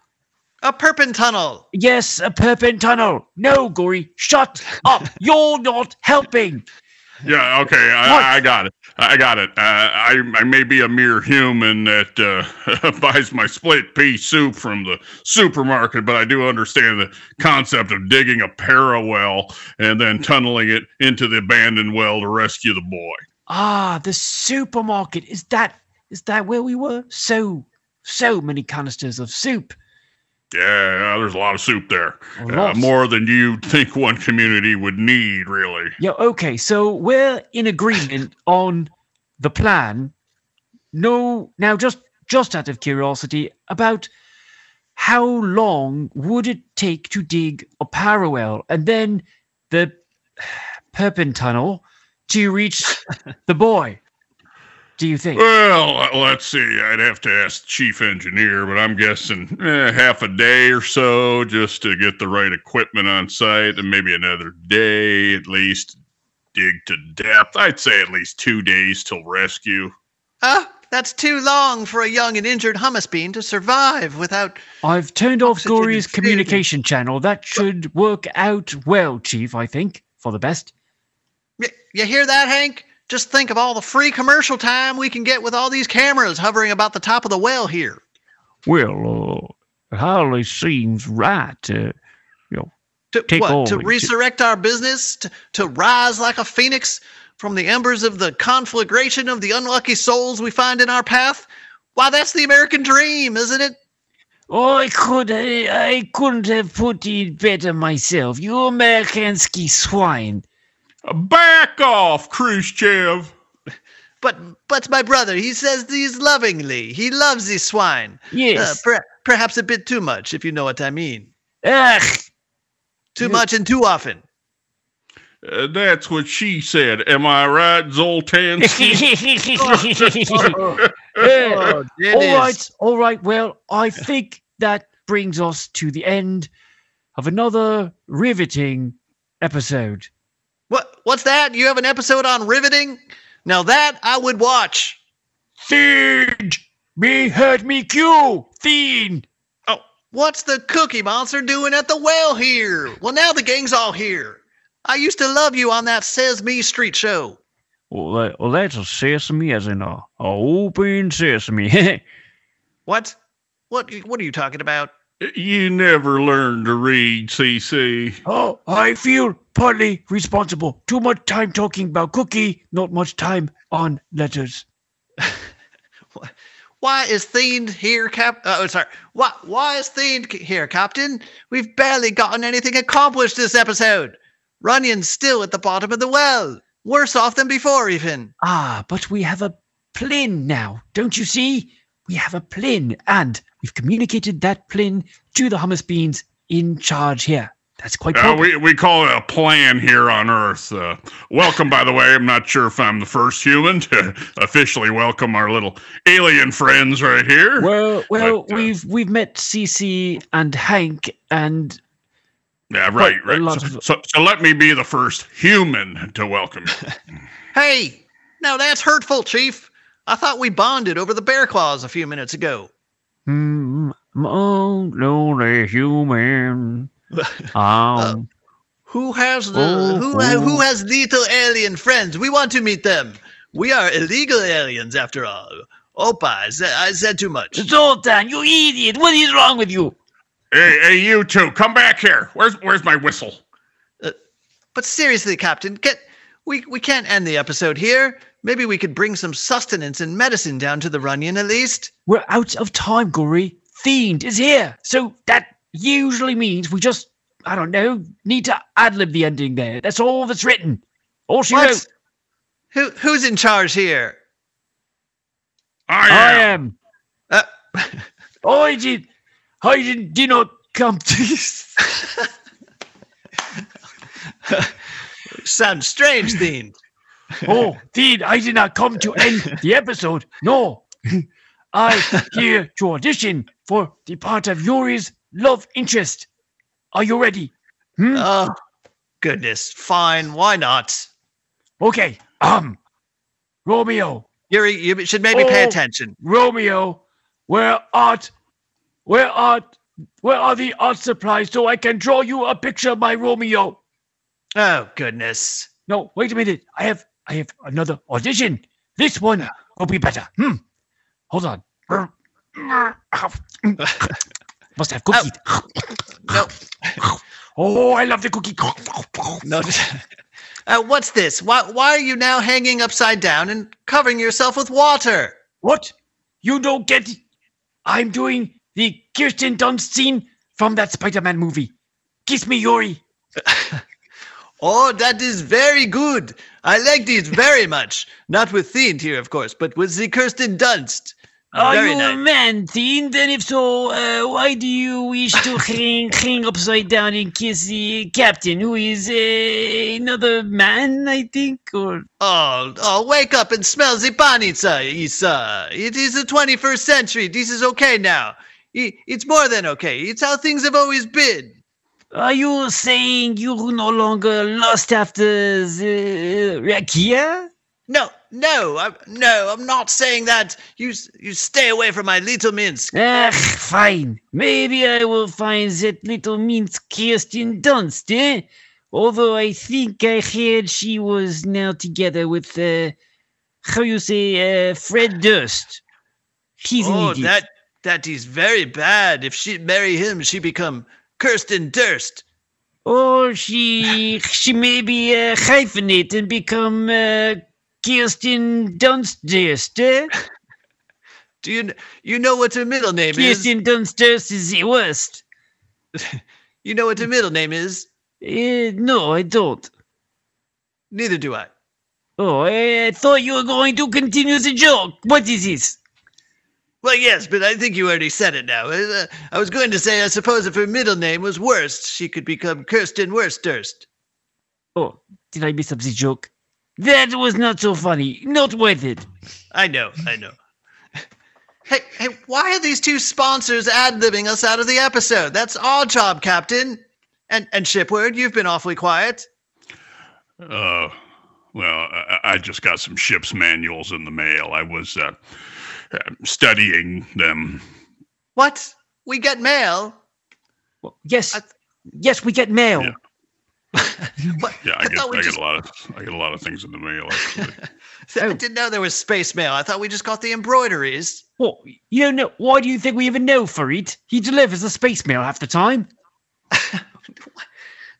A perpin tunnel. Yes, a perpend tunnel. No, Guri, shut up. You're not helping. Yeah, okay, I, I got it. I got it. Uh, I, I may be a mere human that uh, buys my split pea soup from the supermarket, but I do understand the concept of digging a parallel and then tunneling it into the abandoned well to rescue the boy. Ah, the supermarket. Is that is that where we were? So so many canisters of soup. Yeah, there's a lot of soup there. Uh, more than you think one community would need, really. Yeah, okay. So we're in agreement on the plan. No, now just just out of curiosity, about how long would it take to dig a parallel and then the Perpin tunnel to reach the boy? Do you think? Well, uh, let's see. I'd have to ask the chief engineer, but I'm guessing eh, half a day or so just to get the right equipment on site, and maybe another day at least. Dig to depth. I'd say at least two days till rescue. Ah, that's too long for a young and injured hummus bean to survive without. I've turned off Oxygen Guri's communication channel. That should work out well, Chief, I think, for the best. Y- You hear that, Hank? Just think of all the free commercial time we can get with all these cameras hovering about the top of the well here. Well, uh, it hardly seems right. Uh, To Take what? all To of it. resurrect our business? To, to rise like a phoenix from the embers of the conflagration of the unlucky souls we find in our path? Why, that's the American dream, isn't it? Oh, I could, I, I couldn't have put it better myself. You Amerikansky swine. Back off, Khrushchev. But but my brother, he says these lovingly. He loves these swine. Uh, Yes. per- perhaps a bit too much, if you know what I mean. Ugh. Too much and too often. Uh, that's what she said. Am I right, Zoltan? Uh, It all is. right, all right. Well, I think that brings us to the end of another riveting episode. What what's that? You have an episode on riveting? Now that I would watch. Fiend! Me heard me cue! Fiend! Oh, what's the Cookie Monster doing at the well here? Well, now the gang's all here. I used to love you on that Says Me Street show. Well, that, well that's a sesame as in a, a open sesame. What? What? What are you talking about? you never learned to read, CC. oh, I feel partly responsible. Too much time talking about cookie, not much time on letters. Why is Themed here, Cap? Oh, sorry. Why? Why is Themed here, Captain? We've barely gotten anything accomplished this episode. Runyon's still at the bottom of the well. Worse off than before, even. Ah, but we have a plin now, don't you see? We have a plin, and we've communicated that plin to the hummus beans in charge here. That's quite Uh, proper. we, we call it a plan here on Earth. Uh, welcome, by the way. I'm not sure if I'm the first human to officially welcome our little alien friends right here. well, well, But, uh, we've we've met Cece and Hank, and yeah, right, right. So, of- so, so let me be the first human to welcome you. Hey, now that's hurtful, Chief. I thought we bonded over the bear claws a few minutes ago. mm, oh, lonely human. Um, Who has the Oh, who oh. who has little alien friends? We want to meet them. We are illegal aliens after all. Opa, I said, I said too much. Zoltan, you idiot! What is wrong with you? hey, hey, you two, come back here. Where's where's my whistle? But seriously, Captain, get we we can't end the episode here. Maybe we could bring some sustenance and medicine down to the Runyon at least. we're out of time, Guri. Fiend is here, so that usually means we just, I don't know, need to ad lib the ending there. That's all that's written. All she What? wrote. Who who's in charge here? I I am. am. Uh, I did. I did, did not come to. Sounds strange, themed. Oh, Dean, I did not come to end the episode. No. I here to audition for the part of Yuri's love interest. Are you ready? Hmm? Oh, goodness. Fine. Why not? Okay. Um, Romeo, Yuri, you should maybe pay Oh. attention. Romeo, where art, where art, where are the art supplies so I can draw you a picture of my Romeo? Oh, goodness. No, wait a minute. I have, I have another audition. This one will be better. Hmm. Hold on. Must have cookies. No, Oh, I love the cookie. no. Uh, what's this? Why, why are you now hanging upside down and covering yourself with water? What? You don't get it? I'm doing the Kirsten Dunst scene from that Spider-Man movie. Kiss me, Yuri. Oh, that is very good. I like this very much. Not with Theend here, of course, but with the Kirsten Dunst. Are very you nice. a man, Teen? Then if so, uh, why do you wish to hang, hang upside down and kiss the captain, who is uh, another man, I think? Or Oh, oh, wake up and smell the panitsa, Issa. It is the 21st century. This is okay now. It's more than okay. It's how things have always been. are you saying you no longer lust after the Rakia? No, no, I'm, no, I'm not saying that. You, you stay away from my little Minsk. Ah, fine. Maybe I will find that little mint Kirsten Dunst, eh? Although I think I heard she was now together with, uh, how you say, uh, Fred Durst. He's Oh, that, that is very bad. If she marry him, she become Kirsten Durst. Or she she may be uh, hyphenate and become uh, Kirsten Dunsturst? Eh? Do you, you know what her middle name is? Kirsten Dunstdurst is the worst. You know what her middle name is? Uh, no, I don't. Neither do I. Oh, I, I thought you were going to continue the joke. What is this? Well, yes, but I think you already said it now. Uh, I was going to say, I suppose if her middle name was Worst, she could become Kirsten Worstdurst. Oh, did I miss up the joke? That was not so funny. Not worth it. I know, I know. Hey, hey, why are these two sponsors ad-libbing us out of the episode? That's our job, Captain. And and Shipward, you've been awfully quiet. Uh, well, I, I just got some ship's manuals in the mail. I was uh, uh, studying them. What? We get mail? Well, yes, I- yes, we get mail. Yeah. What? Yeah, I, I get, I just- get a lot of I get a lot of things in the mail. Actually. I didn't know there was space mail. I thought we just got the embroideries. Well, you don't know. Why do you think we even know Farid? He delivers the space mail half the time.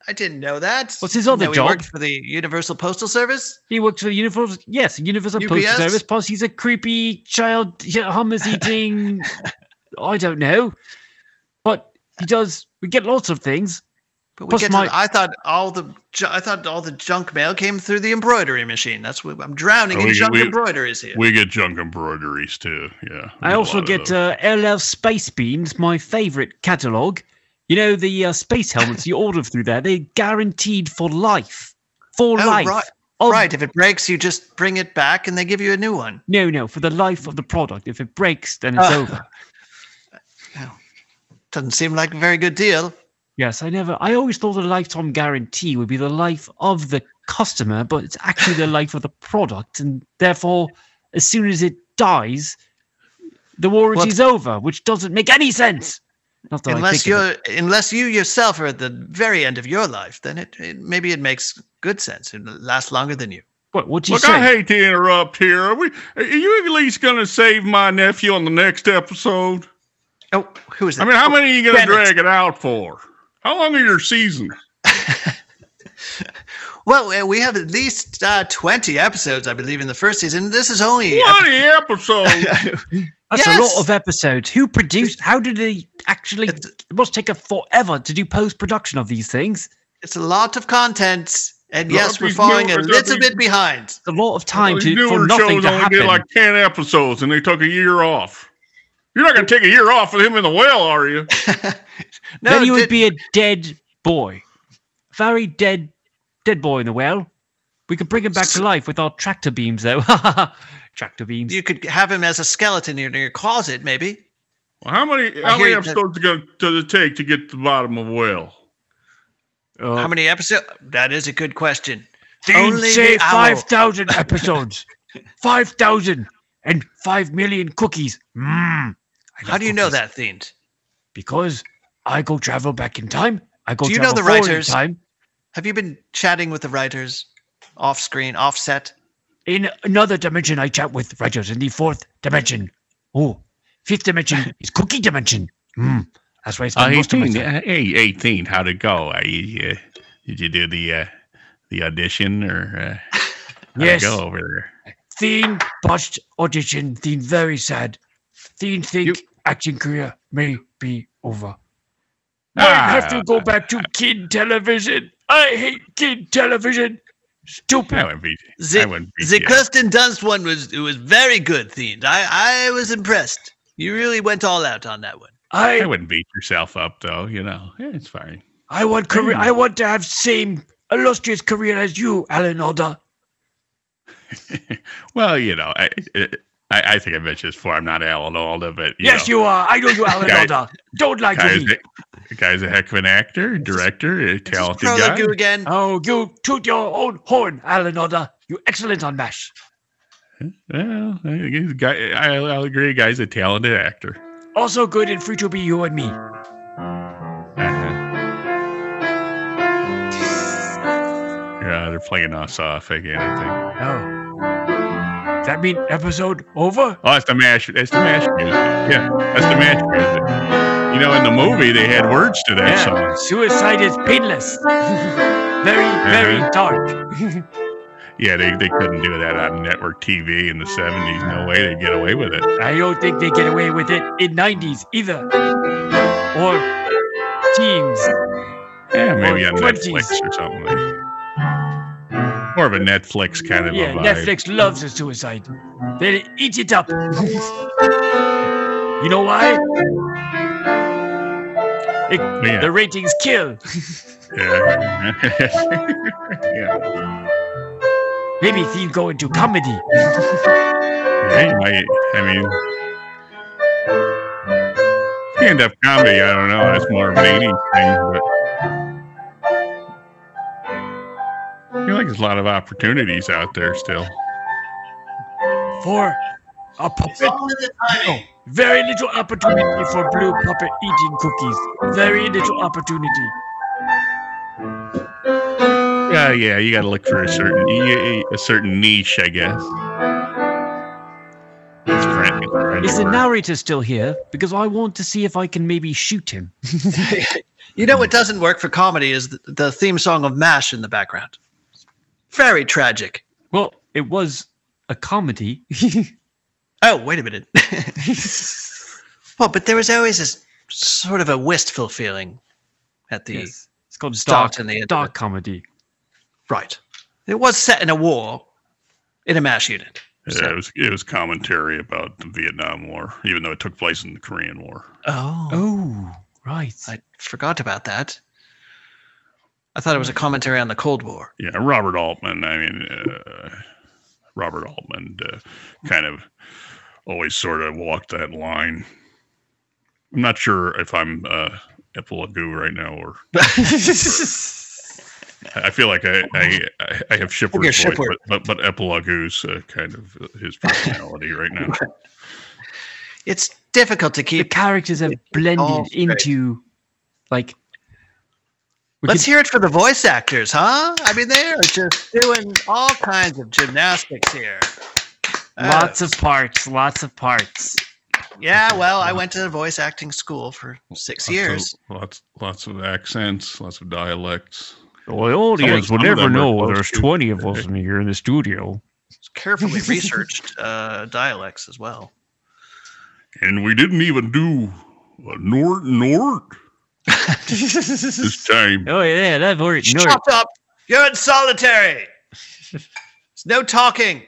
I didn't know that. What's his other Know he job? worked for the Universal Postal Service. He works for the Universal, yes, Universal Postal Service. Plus, he's a creepy child yeah, hummus eating. I don't know, but he does. We get lots of things. But we Plus get my- to, I thought all the I thought all the junk mail came through the embroidery machine. That's what I'm drowning Oh, in we- junk we- embroideries here. We get junk embroideries too. Yeah. we I a also get those. uh, LL Space Beams, my favorite catalog. You know the uh, space helmets you order through there. They're guaranteed for life, for Oh, life. right. Of- right. If it breaks, you just bring it back and they give you a new one. No, no, for the life of the product. If it breaks, then it's Ah. over. Doesn't seem like a very good deal. Yes, I never. I always thought a lifetime guarantee would be the life of the customer, but it's actually the life of the product, and therefore, as soon as it dies, the warranty's over, which doesn't make any sense. Not that unless you're unless you yourself are at the very end of your life, then it, it maybe it makes good sense. It lasts longer than you. What? What do you Look, say? I hate to interrupt here. Are we? Are you at least going to save my nephew on the next episode? Oh, who is that? I mean, how oh, many are you going to drag it out for? How long are your seasons? Well, uh, we have at least uh, 20 episodes, I believe, in the first season. This is only. Twenty episodes. That's a lot of episodes. Who produced? How did they actually? It's- It must take a forever to do post production of these things. it's a lot of content. And Lot yes, we're these falling new- a little these- bit behind. It's a lot of time These to, newer for nothing shows to only happen. get like ten episodes, and they took a year off. You're not going to take a year off with him in the well, are you? No, then you would be a dead boy, very dead, dead boy in the well. We could bring him back to life with our tractor beams, though. tractor beams. you could have him as a skeleton in your closet, maybe. Well, how many how many episodes going to it take to get to the bottom of a well? Uh, How many episodes? That is a good question. They'd only say the owl. five thousand episodes, five thousand and five million cookies. I How love do you know that, Themed? Because I go travel back in time. I go Do you know travel the forward in writers? time. Have you been chatting with the writers off screen, offset? In another dimension, I chat with writers in the fourth dimension. Oh, fifth dimension is cookie dimension. Hmm. That's why I Uh, spend most of my 18, time. uh, hey, 18, how'd it go? Uh, you, uh, did you do the uh, the audition or uh, Yes. it go over there? Theen botched audition. Theen very sad. Theen think acting career may be over. I have to Ah. go back to kid television. I hate kid television. I Stupid. wouldn't beat I The, wouldn't beat the you. Kirsten Dunst one was it was very good themed. I, I was impressed. You really went all out on that one. I I wouldn't beat yourself up though. You know, yeah, it's fine. I want career. I want to have same illustrious career as you, Alan Alda. Well, you know, I, I I think I mentioned this before. I'm not Alan Alda, but you yes, know, you are. I know you, Alan Guy- Alda. Don't like to guy's me. a, the guy's a heck of an actor, director, a Just talented Pro guy. Lagoon again. Oh, you toot your own horn, Alan Alda. You excellent on MASH. Well, I, he's guy, I, I'll agree. Guy's a talented actor. Also good and free to be you and me. Uh-huh. Yeah, they're playing us off again. I think. Oh. Does that mean episode over? Oh, that's the mash. That's the mash music. Yeah, that's the mash music. You know, in the movie, they had words to that song. Suicide is painless. very, very Uh-huh. dark. Yeah, they, they couldn't do that on network TV in the 70s. No way they'd get away with it. I don't think they get away with it in 90s either. Or teens. Yeah, maybe Or on 20s. Netflix or something. Like. More of a Netflix kind of Yeah. Netflix loves a suicide. They eat it up. you know why? It- Yeah. The ratings kill. Yeah. yeah. Maybe theme go into comedy. Yeah, might, I mean, stand up comedy, I don't know. That's more of an 80s thing, but I feel like there's a lot of opportunities out there still. For a puppet. No, very little opportunity for blue puppet eating cookies. Very little opportunity. Yeah, yeah, you got to look for a certain a certain niche, I guess. It's friendly, friendly Is the narrator still here? Because I want to see if I can maybe shoot him. You know what doesn't work for comedy is the, the theme song of MASH in the background. Very tragic. Well, it was a comedy. Oh, wait a minute. well, but there was always this sort of a wistful feeling at the Yes. It's called start dark, in the end dark comedy. Right. It was set in a war in a mass unit. Yeah, it was it was commentary about the Vietnam War, even though it took place in the Korean War. Oh. Oh, right. I forgot about that. I thought it was a commentary on the Cold War. Yeah, Robert Altman. I mean, uh, Robert Altman uh, kind of always sort of walked that line. I'm not sure if I'm uh, Epilogue right now, or I feel like I I, I- I have You're Shipward's voice, Shipward. but but, but Epilogue's uh, kind of his personality right now. It's difficult to keep the characters have blended into like. We Let's could- hear it for the voice actors, huh? I mean, they are just doing all kinds of gymnastics here. Uh, lots of parts, lots of parts. Yeah, well, I went to the voice acting school for six Lots of- years. lots lots of accents, lots of dialects. Well, the audience Some will never know there's to- 20 of us in here in the studio. Carefully researched uh, dialects as well. And we didn't even do a Nort Nort this time. Oh, yeah, that worked. No, Shut up! You're in solitary. There's no talking.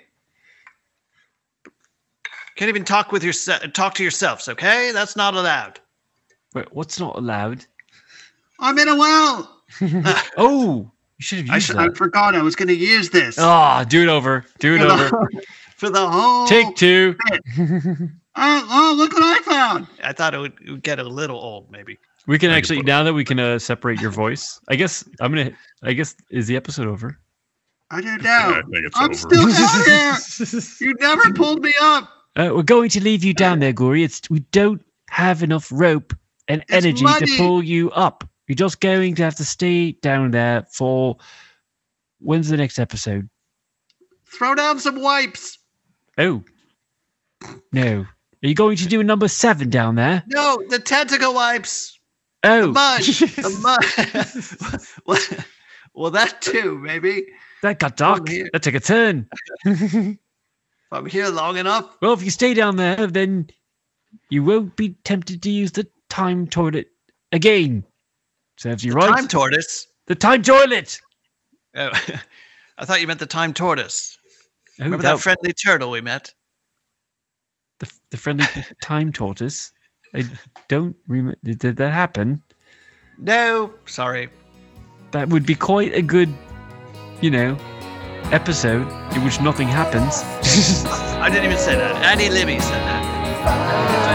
Can't even talk with your talk to yourselves. Okay, that's not allowed. wait, what's not allowed? I'm in a well. Oh, you should have I, used sh- I forgot I was going to use this. Ah, do it over. Do it for, over. the, for the whole. Take two. Oh, oh, look what I found. I thought it would, it would get a little old, maybe. We can actually now that we can uh, separate your voice. I guess I'm gonna. I guess is the episode over? I don't Yeah, know. I I'm over. still down here. You never pulled me up. Uh, we're going to leave you down there, Guri. It's we don't have enough rope and It's energy muddy. to pull you up. You're just going to have to stay down there for. When's the next episode? Throw down some wipes. Oh, no. Are you going to do a number seven down there? No, the tentacle wipes. Oh, Mud. the mud. well, well, that too, maybe. that got dark. That took a turn. If I'm here long enough. Well, if you stay down there, then you won't be tempted to use the time toilet again. Serves you right. Time tortoise. the time toilet. Oh, I thought you meant the time tortoise. Oh, Remember that- that friendly turtle we met? the, the friendly time tortoise. I don't remember. Did, that happen? No, sorry. That would be quite a good, you know, episode in which nothing happens. I didn't even say that. Annie Libby said that.